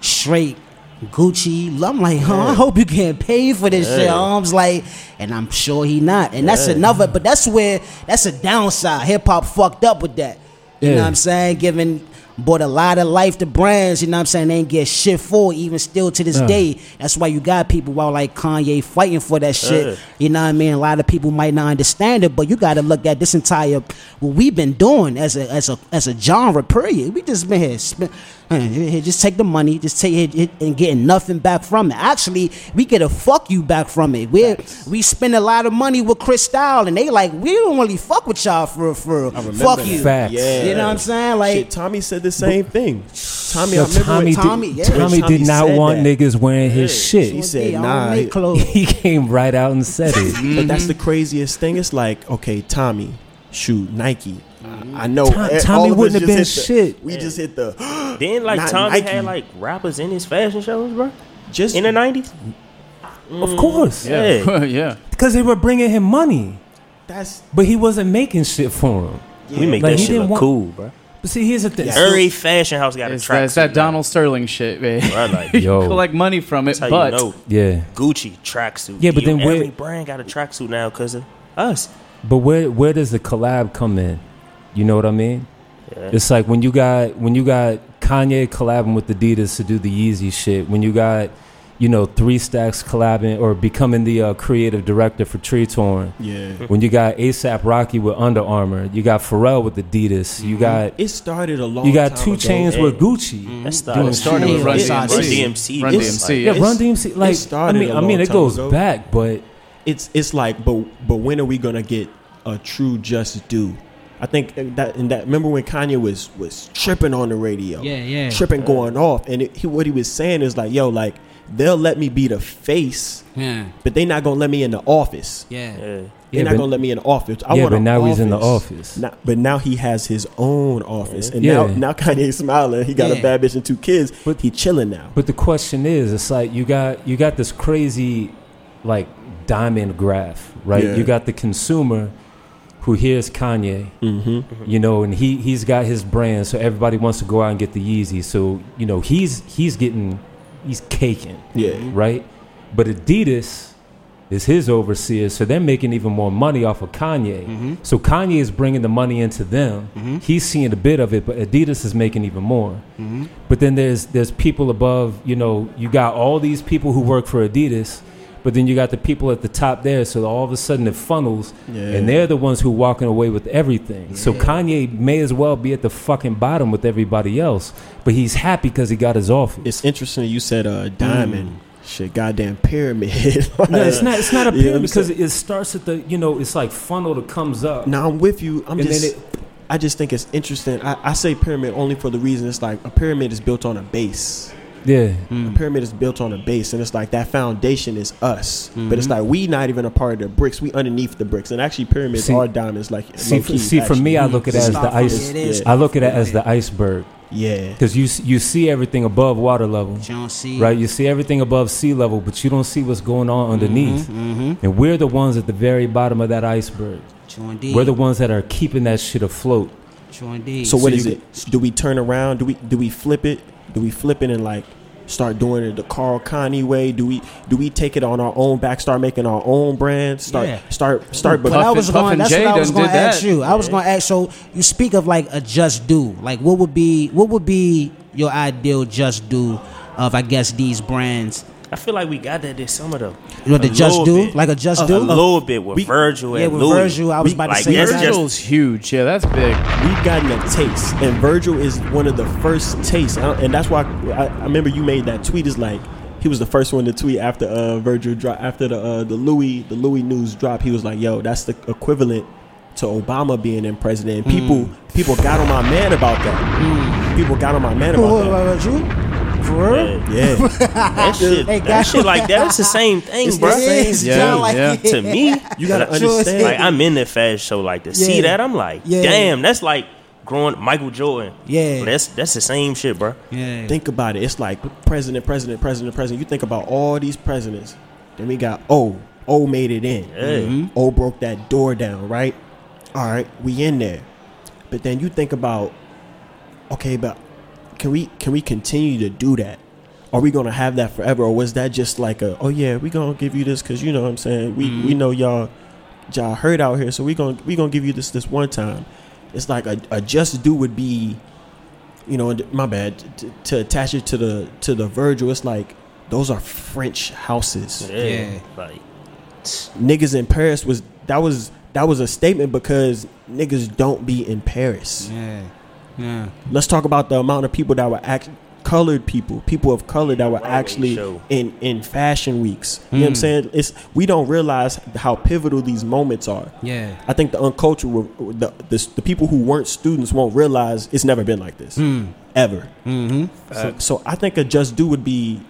straight Gucci. I'm like, huh? I hope you getting paid for this shit. I was like, and I'm sure he not. And that's another. But that's where that's a downside. Hip hop fucked up with that. You know what I'm saying? Giving bought a lot of life to brands. You know what I'm saying? They ain't get shit for it, even still to this Nah. day. That's why you got people out like Kanye fighting for that shit. Yeah. You know what I mean? A lot of people might not understand it, but you got to look at this entire what we've been doing as a as a as a genre. Period. We just been here, spend, here, just take the money, just take it, it and getting nothing back from it. Actually, we get a fuck you back from it. We we spend a lot of money with Cristal, and they like we don't really fuck with y'all for for fuck you. Facts. Yeah. You know what I'm saying? Like Shit, Tommy said the same thing. Tommy, Yo, I remember Tommy, when did, Tommy, yeah. Tommy Tommy did not want that. niggas wearing his He shit. He said, I nah. He came right out and said it. But that's the craziest thing. It's like, okay, Tommy, shoot, Nike. I I know. Tom- eh, Tommy all of us wouldn't have been hit the- shit. We just hit the. Then like Tommy Nike. had like rappers in his fashion shows, bro. Just In the '90s. Of course, Yeah. yeah. because they were bringing him money, that's but he wasn't making shit for him. We make Like, that shit look want- cool, bro. But see, here's the thing. Every fashion house got a It's, track. that, it's that Donald Sterling shit, man. Right, like, you Yo. collect money from it, That's how but you know Yeah, Gucci tracksuit. Yeah, but Yo, then where- every brand got a tracksuit now because of us. but where where does the collab come in? You know what I mean? Yeah. It's like when you got when you got Kanye collabing with Adidas to do the Yeezy shit. When you got you know Three Stacks collabing or becoming the uh, creative director for Tretorn. yeah. When you got ASAP Rocky with Under Armour. You got Pharrell with Adidas. You got It started a long. Time. You got 2 Chainz Yeah. with Gucci. That Doing started, started with Run Run DMC. DMC. Run It's- DMC. Yeah, Run DMC. Like I started mean, a I mean, it goes ago. back, but It's it's like, but but when are we gonna get a true just due? I think that and that. Remember when Kanye was was tripping on the radio? Yeah, yeah. tripping going off, and it, he, what he was saying is like, yo, like they'll let me be the face, yeah, but they not gonna let me in the office. yeah. Yeah. They're Yeah, not but- gonna let me in the office. I yeah, want but an now he's in the office. Now- but now he has his own office, and Yeah. now now Kanye smiling. He got Yeah. a bad bitch and two kids, but he chilling now. But the question is, it's like you got you got this crazy like diamond graph, right? Yeah. You got the consumer who hears Kanye, Mm-hmm. you know, and he he's got his brand, so everybody wants to go out and get the Yeezy. So you know he's he's getting he's caking, Yeah, right? But Adidas is his overseer, so they're making even more money off of Kanye. Mm-hmm. So Kanye is bringing the money into them. Mm-hmm. He's seeing a bit of it, but Adidas is making even more. Mm-hmm. But then there's there's people above. You know, you got all these people who work for Adidas, but then you got the people at the top there. So all of a sudden it funnels, Yeah. and they're the ones who walking away with everything. So Kanye may as well be at the fucking bottom with everybody else, but he's happy because he got his office. it's interesting you said uh, diamond. Shit, goddamn pyramid. No, it's not. It's not a pyramid because saying? it starts at the. You know, it's like funnel that comes up. Now I'm with you. I'm And just. it- I just think it's interesting. I, I say pyramid only for the reason it's like a pyramid is built on a base. Yeah. A pyramid is built on a base, and it's like that foundation is us. But Mm-hmm. it's like we not even a part of the bricks. We underneath the bricks, and actually pyramids See- are diamonds. Like See, low-key, see, for me, I look at it as the ice. it. It is. Yeah. I look at it as the iceberg yeah, because you you see everything above water level, You don't see right? You see everything above sea level, but you don't see what's going on underneath. And we're the ones at the very bottom of that iceberg. Indeed. We're the ones that are keeping that shit afloat. Indeed. So what So is you it? Do we turn around? Do we do we flip it? Do we flip it and like start doing it the Karl Kani way? Do we do we take it on our own back? Start making our own brand? Start Yeah. start start. But But I was going. That's Jay what I was going to ask that. you. I was going to ask. So you speak of like a just do. Like what would be what would be your ideal just do of I guess these brands? I feel like we got that in some of them. You know, the A just do, bit. like a just a do. A little bit with we- Virgil yeah, and with Louis. Virgil, I was We- about like, to say that's that. Virgil's huge. Yeah, that's big. we've gotten a taste, and Virgil is one of the first tastes, and that's why I, I remember you made that tweet. Is like he was the first one to tweet after uh, Virgil drop after the uh, the Louis the Louis news drop. He was like, "Yo, that's the equivalent to Obama being in president." And people people got on my man about that. People got on my man about who- that. who- you? For real? Yeah, that shit, Hey, that guys. shit like that. It's the same thing, It's bro. the same. Yeah, John like yeah. to me, you gotta understand. Like I'm in that fast show. Like to see that, I'm like, Yeah. damn, that's like growing Michael Jordan. Yeah. that's that's the same shit, bro. Yeah. think about it. It's like president, president, president, president. You think about all these presidents. Then we got O. O made it in. Yeah. Mm-hmm. O broke that door down, right? All right, we in there. But then you think about, okay, but can we can we continue to do that? Are we gonna have that forever, or was that just like a, oh yeah, we gonna give you this because you know what I'm saying we we mm-hmm. know y'all y'all hurt out here, so we gonna we gonna give you this this one time. It's like a, a just do would be, you know, and my bad to, to attach it to the to the Virgil. It's like those are French houses Yeah, Yeah. like niggas in Paris was that was that was a statement because niggas don't be in Paris. Yeah. Yeah. Let's talk about the amount of people that were act colored people, people of color that were Runway actually show. in in fashion weeks. You know what I'm Mm. saying? It's we don't realize how pivotal these moments are. Yeah. I think the uncultured, the, the the people who weren't students won't realize it's never been like this Mm. ever. Mm-hmm. So, so I think a just do would be,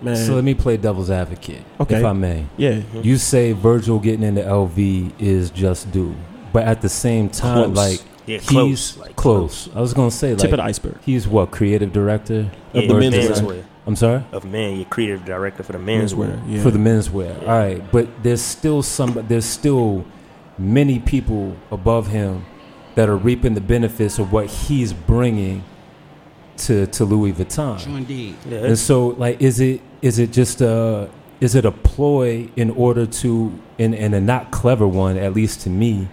man. So let me play devil's advocate, Okay. if I may. yeah, You say Virgil getting into LV is just due, but at the same time, Close. like Yeah, he's close, like, close. I was gonna say tip like of the iceberg. he's what creative director Of the men's design- wear. menswear I'm sorry of men. You're creative director for the menswear. yeah. for the menswear. All right, but there's still some. There's still many people above him that are reaping the benefits of what he's bringing to to Louis Vuitton. True indeed. Yeah, And so, like, is it is it just a is it a ploy in order to and and a not clever one, at least to me,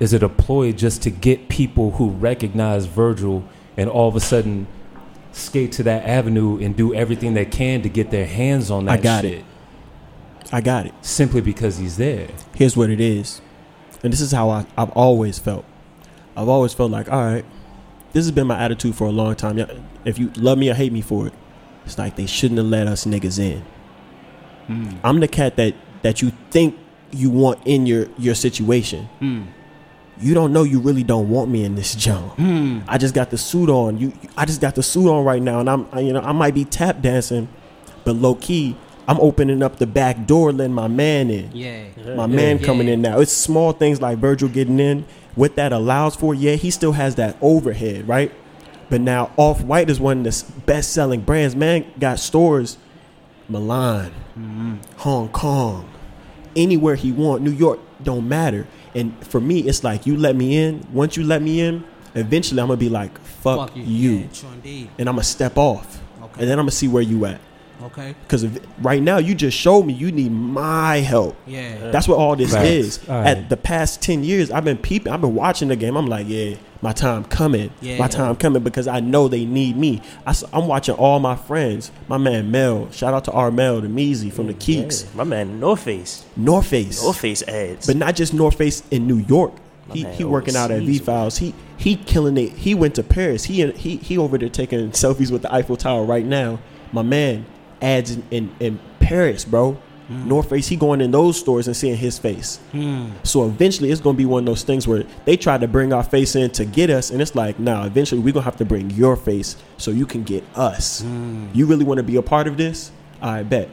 is it a ploy just to get people who recognize Virgil and all of a sudden skate to that avenue and do everything they can to get their hands on that I got shit it. I got it. simply because he's there. here's what it is. And this is how I, I've always felt. I've always felt like, all right, this has been my attitude for a long time. If you love me or hate me for it, it's like they shouldn't have let us niggas in. Hmm. I'm the cat that that you think you want in your your situation. Hmm. You don't know you really don't want me in this jump. Hmm. I just got the suit on. You, I just got the suit on right now, and I'm, I, you know, I might be tap dancing, but low key, I'm opening up the back door, letting my man in Yeah. my man Yeah. coming in now. It's small things like Virgil getting in. What that allows for, yeah, he still has that overhead, right? But now Off White is one of the best selling brands. Man got stores, Milan, mm-hmm. Hong Kong, anywhere he want. New York don't matter. And for me, it's like you let me in. Once you let me in, eventually I'm gonna be like, fuck, Fuck you. you, Yeah, and I'm gonna step off, Okay. and then I'm gonna see where you at. Okay. Because right now you just showed me you need my help. Yeah. That's what all this Facts. is. All right. At the past ten years, I've been peeping. I've been watching the game. I'm like, yeah, my time coming. Yeah. My time coming because I know they need me. I, am watching all my friends. My man Mel. Shout out to our Mel, the Measy from the Keeks, Yeah, my man North Face, North Face. North Face ads. But not just North Face in New York. My He, he working out at V Files. He he killing it. He went to Paris. He he he over there taking selfies with the Eiffel Tower right now. My man ads in, in, in Paris, bro. Hmm. North Face, he going in those stores and seeing his face. Hmm. So eventually, it's gonna be one of those things where they try to bring our face in to get us, and it's like, nah. Eventually, we're gonna have to bring your face so you can get us. Hmm. You really want to be a part of this? I bet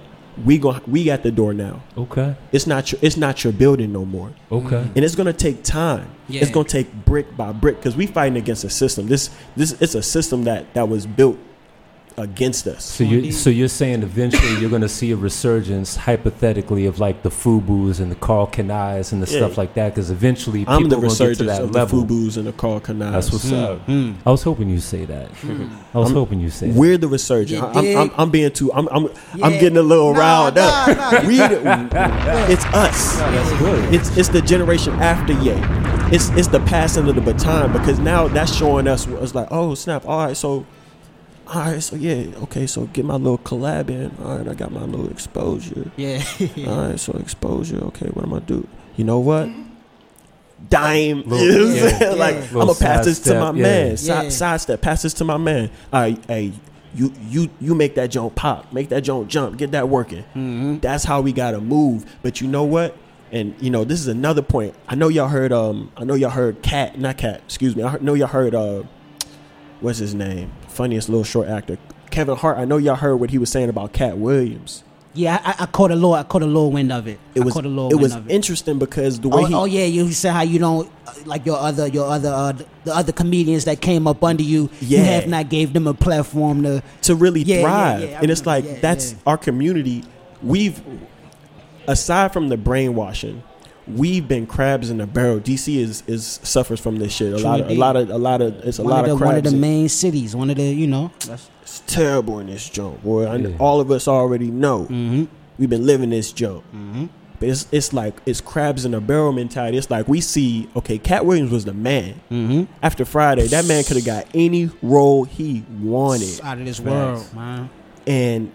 we go. We at the door now. Okay. It's not your. It's not your building no more. Okay. And it's gonna take time. Yeah. It's gonna take brick by brick because we fighting against a system. This this it's a system that that was built against us. So you so you're saying eventually you're going to see a resurgence hypothetically of like the Fubus and the Karl Kanis and the Yeah. stuff like that because eventually people I'm the are going to get to resurgence that of level. the Fubus and the Karl Kanis. That's what's up. I was hoping you say that. I was I'm- hoping you say that. We're the resurgence. I'm, I'm. I'm being too. I'm I'm, I'm getting a little Nah, riled nah, up. nah. We the- it's us. That's good. It's it's the generation after Ye. It's it's the passing of the baton because now that's showing us. It's like oh snap. All right, so. All right, so yeah, okay, so get my little collab in. All right, I got my little exposure. Yeah. All right, so exposure. Okay, what am I do? You know what? Dime. Little- You know what I'm yeah. Like Yeah. I'm gonna pass this to my yeah. man. Side, Yeah. sidestep. Pass this to my man. All right, hey, you you you make that joint pop. Make that joint jump. Get that working. Mm-hmm. That's how we gotta move. But you know what? And you know this is another point. I know y'all heard. Um, I know y'all heard Cat. Not Cat. Excuse me. I know y'all heard. Uh, what's his name? Funniest little short actor. Kevin Hart. I know y'all heard what he was saying about Katt Williams. Yeah, I, I caught a little, I caught a little wind of it. It I was caught a little it wind was of it. interesting because the way Oh, he oh yeah, you said how you don't uh, like your other your other uh, the other comedians that came up under you. You Yeah. have not gave them a platform to. to really Yeah, yeah, thrive. yeah, I and it's like Yeah, that's yeah. our community. We've aside from the brainwashing, we've been crabs in a barrel. DC is is suffers from this shit. A True lot of a lot of a lot of it's a one lot of of the one of crabs. the in- main cities, one of the you know. That's, it's terrible in this joint, boy. I Yeah. all of us already know. mm-hmm. We've been living this joke. Mm-hmm. But it's it's like it's crabs in a barrel mentality. It's like we see, okay, Katt Williams was the man. Mm-hmm. After Friday, that man could have got any role he wanted. Out of this world, man. And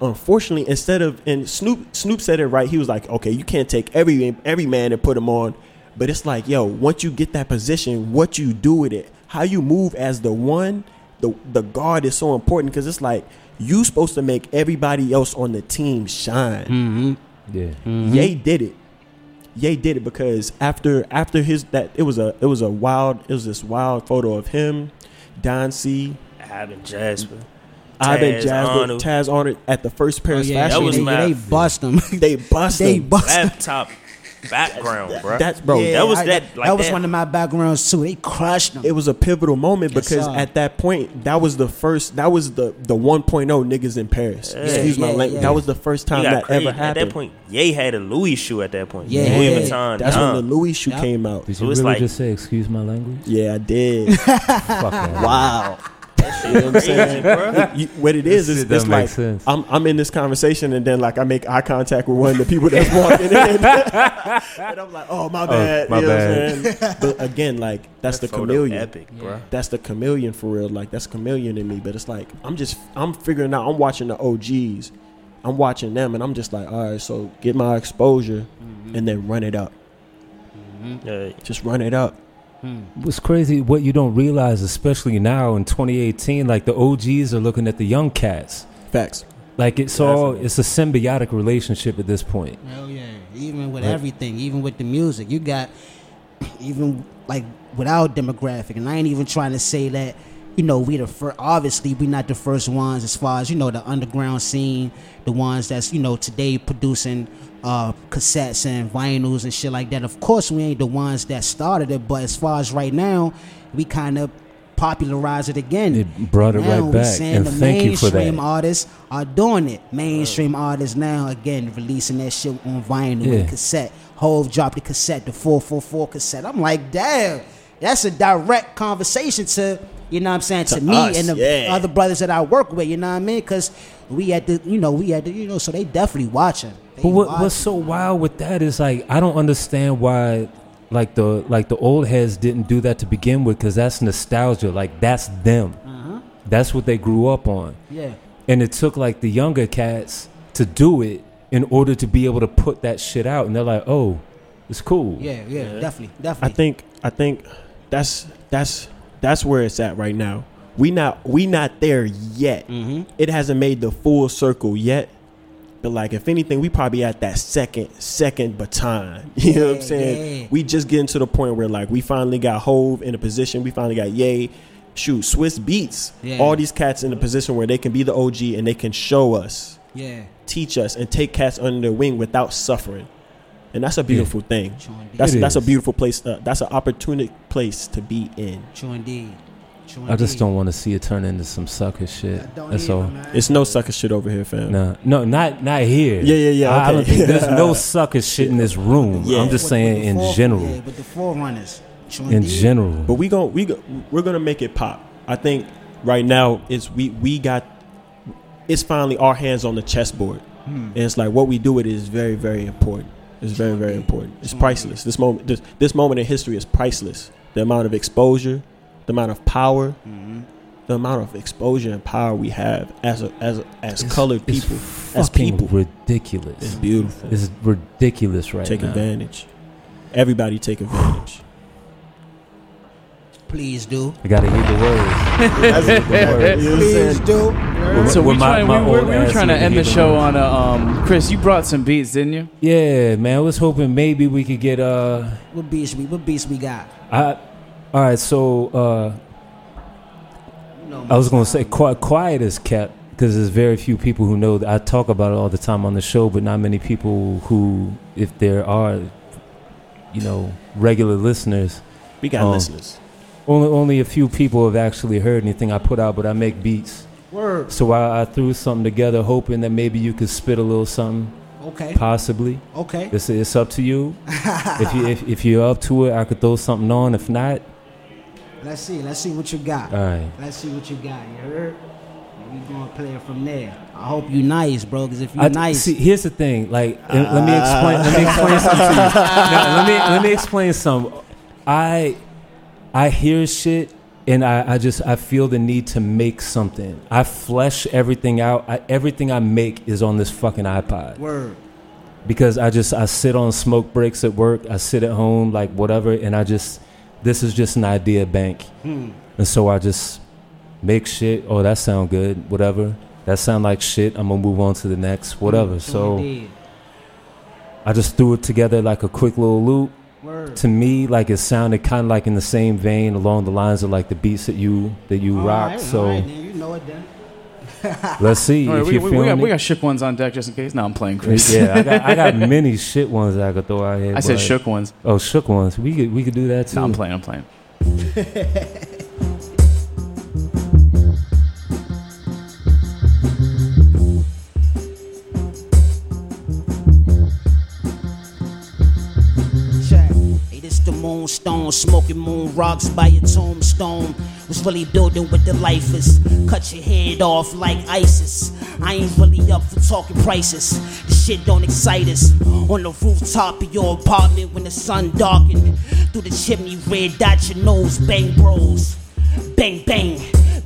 unfortunately, instead of and Snoop Snoop said it right. He was like, okay, you can't take every every man and put him on, but it's like, yo, once you get that position, what you do with it, how you move as the one, the the guard is so important because it's like you supposed to make everybody else on the team shine. Mm-hmm. Yeah. Ye did it. Ye did it because after after his that it was a it was a wild it was this wild photo of him, Don C, Ivan Jasper. Ivan Taz Jasper, Arnold. Taz Arnold at the first Oh, Paris yeah, Fashion That was they, Week. my- they bust them. They bust they him. bust them. Laptop background, bro. That's bro. Yeah, that was I- that- like that was that- one of my backgrounds too. They crushed them. It was a pivotal moment Yes, because sir. at that point, that was the first. That was the the 1.0 niggas in Paris. Yeah. Excuse my Yeah, language. yeah. That was the first time that crazy. ever happened. At that point, Ye had a Louis shoe at that point. Yeah. Louis Yeah. Vuitton. That's Dom. when the Louis shoe Yeah. came out. Did So you it's really like- just say excuse my language? Yeah, I did. Fuck wow. You know what I'm saying? You- what it is is shit it's don't like sense. I'm I'm in this conversation and then like I make eye contact with one of the people that's walking in, and I'm like, oh my oh, bad, my you know bad. What I'm? But again, like that's the chameleon. Epic, bro. That's the chameleon for real. Like that's chameleon in me. But it's like I'm just I'm figuring out. I'm watching the OGs. I'm watching them, and I'm just like, all right, so get my exposure, and then run it up. Yeah. Just run it up. What's crazy, what you don't realize, especially now in 2018, like the OGs are looking at the young cats. Facts. Like it's all, Definitely. it's a symbiotic relationship at this point. Hell yeah. Even with Right. everything, even with the music, you got even like without demographic, and I ain't even trying to say that. You know, we the first. Obviously, we not the first ones as far as you know the underground scene, the ones that's you know today producing uh, cassettes and vinyls and shit like that. Of course, we ain't the ones that started it, but as far as right now, we kind of popularize it again. It brought it now right back, and the thank you for that. mainstream artists are doing it. Mainstream artists now again releasing that shit on vinyl Yeah. and cassette. Hove dropped the cassette, the 444 cassette. I'm like, damn, that's a direct conversation to you know what I'm saying to, To me us, and the yeah. other brothers that I work with. You know what I mean? Because we had to, you know we had to, you know so they definitely watching. They But what, watching. what's so wild with that is like I don't understand why like the like the old heads didn't do that to begin with because that's nostalgia. Like that's them. Uh-huh. That's what they grew up on. yeah. And it took like the younger cats to do it in order to be able to put that shit out. And they're like, oh, it's cool. Yeah, yeah, definitely, definitely. I think I think that's that's that's where it's at right now. We not we not there yet. Mhm. It hasn't made the full circle yet. but like if anything, we probably at that second second baton. You know what I'm saying? yeah. We just getting to the point where like we finally got Hove in a position. We finally got Yay. Shoot, Swizz Beatz. Yeah. All these cats in a position where they can be the OG and they can show us, Yeah. teach us, and take cats under their wing without suffering. And that's a beautiful thing. True indeed. That's It that's a beautiful place. Uh, that's an opportunity place to be in. True indeed. True I just don't want to see it turn into some sucker shit. Don't That's all. man. It's no sucker shit over here, fam. No, no, not not here. Yeah, yeah, yeah, I, I don't think there's no sucker shit in this room. Yeah. I'm just With- saying with in fore- general. Yeah, with the forerunners. True In indeed. general. But we gon' we go, we're gonna make it pop. I think right now it's we we got it's finally our hands on the chessboard, Hmm. and it's like what we do with it is very very important. It's very very important. It's priceless. This moment this, this moment in history is priceless. The amount of exposure, the amount of power, Mm-hmm. the amount of exposure and power we have as a, as a, as It's- colored it's people, as people. ridiculous. It's beautiful. It's ridiculous right take now. advantage. Everybody take advantage. Please do. I gotta hear the words. You know what I'm Please saying? do. So we, With my- trying, my we, were, old we were trying to end the hitting show me. on a um. Chris, you brought some beats, didn't you? Yeah, man. I was hoping maybe we could get uh What beats we? What beats we got? I all right, so uh You know I was gonna say quiet, quiet is kept because there's very few people who know that I talk about it all the time on the show, but not many people who, if there are, you know, regular listeners, We got Oh. listeners. Only only a few people have actually heard anything I put out. But I make beats, Word. so I, I threw something together, hoping that maybe you could spit a little something, Okay. possibly. Okay. It's it's up to you. if you if, if you're up to it, I could throw something on. If not, Let's see. Let's see what you got. all right. Let's see what you got. You heard? We gonna play it from there. I hope you nice, bro. Cause if you I, nice, See, here's the thing. Like, uh, let me explain. Let me explain something to you. No, let me let me explain some. I I hear shit, and I, I just I feel the need to make something. I flesh everything out. I, everything I make is on this fucking iPod word. because I just I sit on smoke breaks at work. I sit at home, like whatever, and I just this is just an idea bank, Hmm. and so I just make shit. Oh, that sound good. Whatever. That sound like shit. I'm gonna move on to the next. Whatever. True So. indeed. I just threw it together like a quick little loop. Word. To me, like it sounded kind of like in the same vein, along the lines of like the beats that you that you All rock. right, so all right, then you know it then. let's see All right, if we, you're we, we, got, feeling we got shook ones on deck just in case. Now I'm playing Chris. yeah, I got, I got many shit ones that I could throw out here. I said but- shook ones. Oh, shook ones. We could we could do that too. No, I'm playing. I'm playing. moonstone, smoking moon rocks by your tombstone. Was really building with the lifers. Cut your head off like ISIS. I ain't really up for talking prices. This shit don't excite us. On the rooftop of your apartment when the sun darkened. Through the chimney, red dot your nose, bang bros. Bang bang.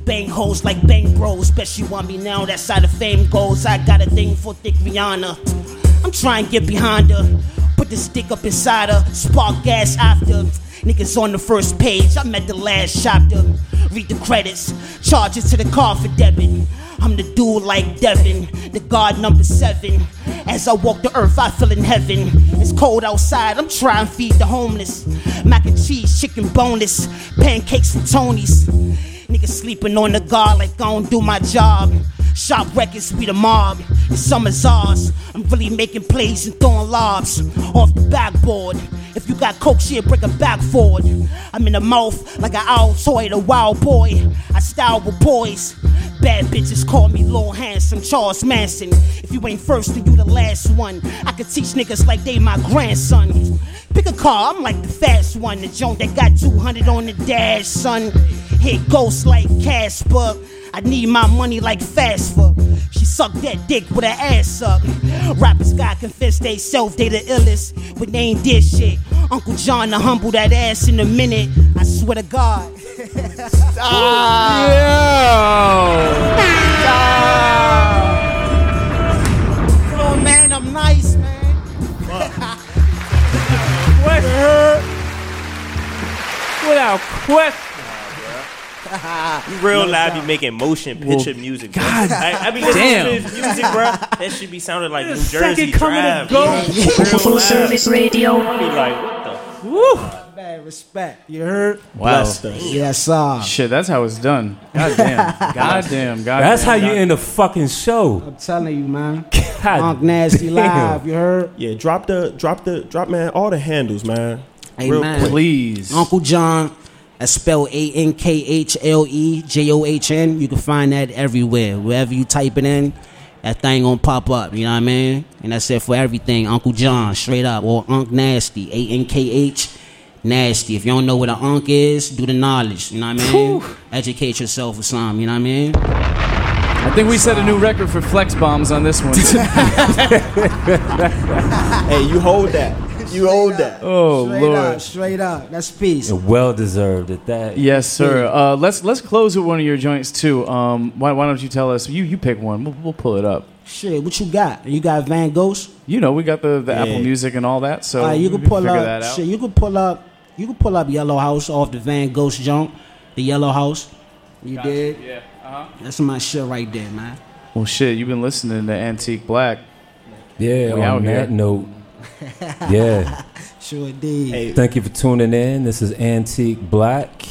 Bang hoes like bang bros. Especially want me now, that's how the fame goes. I got a thing for thick Rihanna. I'm trying to get behind her. Put the stick up inside her, spark gas after. Niggas on the first page, I'm at the last chapter. Read the credits, charges to the car for debit. I'm the dude like Devin, the god number seven. As I walk the earth, I feel in heaven. It's cold outside, I'm trying to feed the homeless. Mac and cheese, chicken boneless, pancakes from Tony's. Niggas sleeping on the guard like I don't do my job. Shop records, we the mob. The summer's ours. I'm really making plays and throwing lobs off the backboard. If you got coke, shit, break a back forward. I'm in the mouth like an owl toy, the wild boy. I style with boys. Bad bitches call me Lil Handsome, Charles Manson. If you ain't first, then you the last one. I could teach niggas like they my grandson. Pick a car, I'm like the fast one. The joint that got 200 on the dash, son. Hit ghosts like Casper. I need my money like fast for. She sucked that dick with her ass up. Rappers got confess they self, they the illest, but they ain't did shit. Ankhlejohn to humble that ass in a minute. I swear to God. Flow, man, I'm nice, man. Without question. You real live be making motion picture music. Bro. God I, I be listening damn. to this music, bro. That should be sounding like New Jersey second coming Drive. of Ghost. Real Full service radio. I be like, what the Bad respect. You heard? Wow. Blessed us. Yes, sir. Shit, that's how it's done. God damn. God damn. God That's damn, how you God- end a fucking show. I'm telling you, man. God Monk Nasty damn. Live. You heard? Yeah, drop the drop the drop man all the handles, man. Hey, Real man. quick. Please. Ankhlejohn. That's spelled A N K H L E J O H N. You can find that everywhere. Wherever you type it in, that thing gonna pop up. You know what I mean? And that's it for everything. Ankhlejohn, straight up, or Ankh Nasty. A N K H Nasty. If you don't know what an Ankh is, do the knowledge. You know what I mean? Educate yourself or something. You know what I mean? I think we set a new record for flex bombs on this one. Hey, you hold that. You hold that. oh Straight lord. up, straight up. That's peace. Well deserved at that. Yes, sir. Uh, let's let's close with one of your joints too. Um, why, why don't you tell us? You you pick one. We'll, we'll pull it up. Shit, what you got? You got Van Ghost? You know, we got the, the Yeah. Apple Music and all that. So All right, you we can pull up. that out. Shit, you can pull up. You can pull up Yellow House off the Van Ghost junk. The Yellow House. You did. Yeah. Uh-huh. That's my shit right there, man. Well, shit, you've been listening to Antique Black. Yeah, We out on here. that note. Yeah. Sure did. Hey, Thank you for tuning in. This is Antique Black.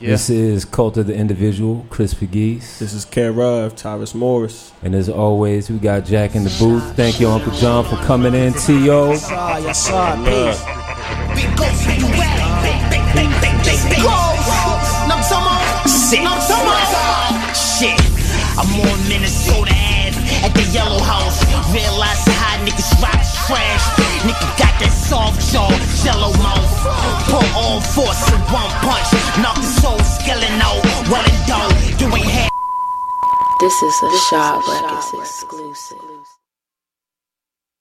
Yeah. This is Cult of the Individual, Chris Geese. this is Care of Tyrus Morris. And as always, we got Jack in the booth. Thank you, Ankhlejohn, for coming in. T.O. Yes, sir. Yes, sir. Peace. Big ghost you at? Big, big, big, big, big, big. Numb summer. Shit. Numb summer. Shit. I'm on Minnesota Ave at the Yellow House. Realize how niggas rock trash. Nigga got that soft jaw, jello mouth. Put all force in one punch. Knock the soul skeleton out. Well and done. You ain't had. This is a Shaw Records exclusive.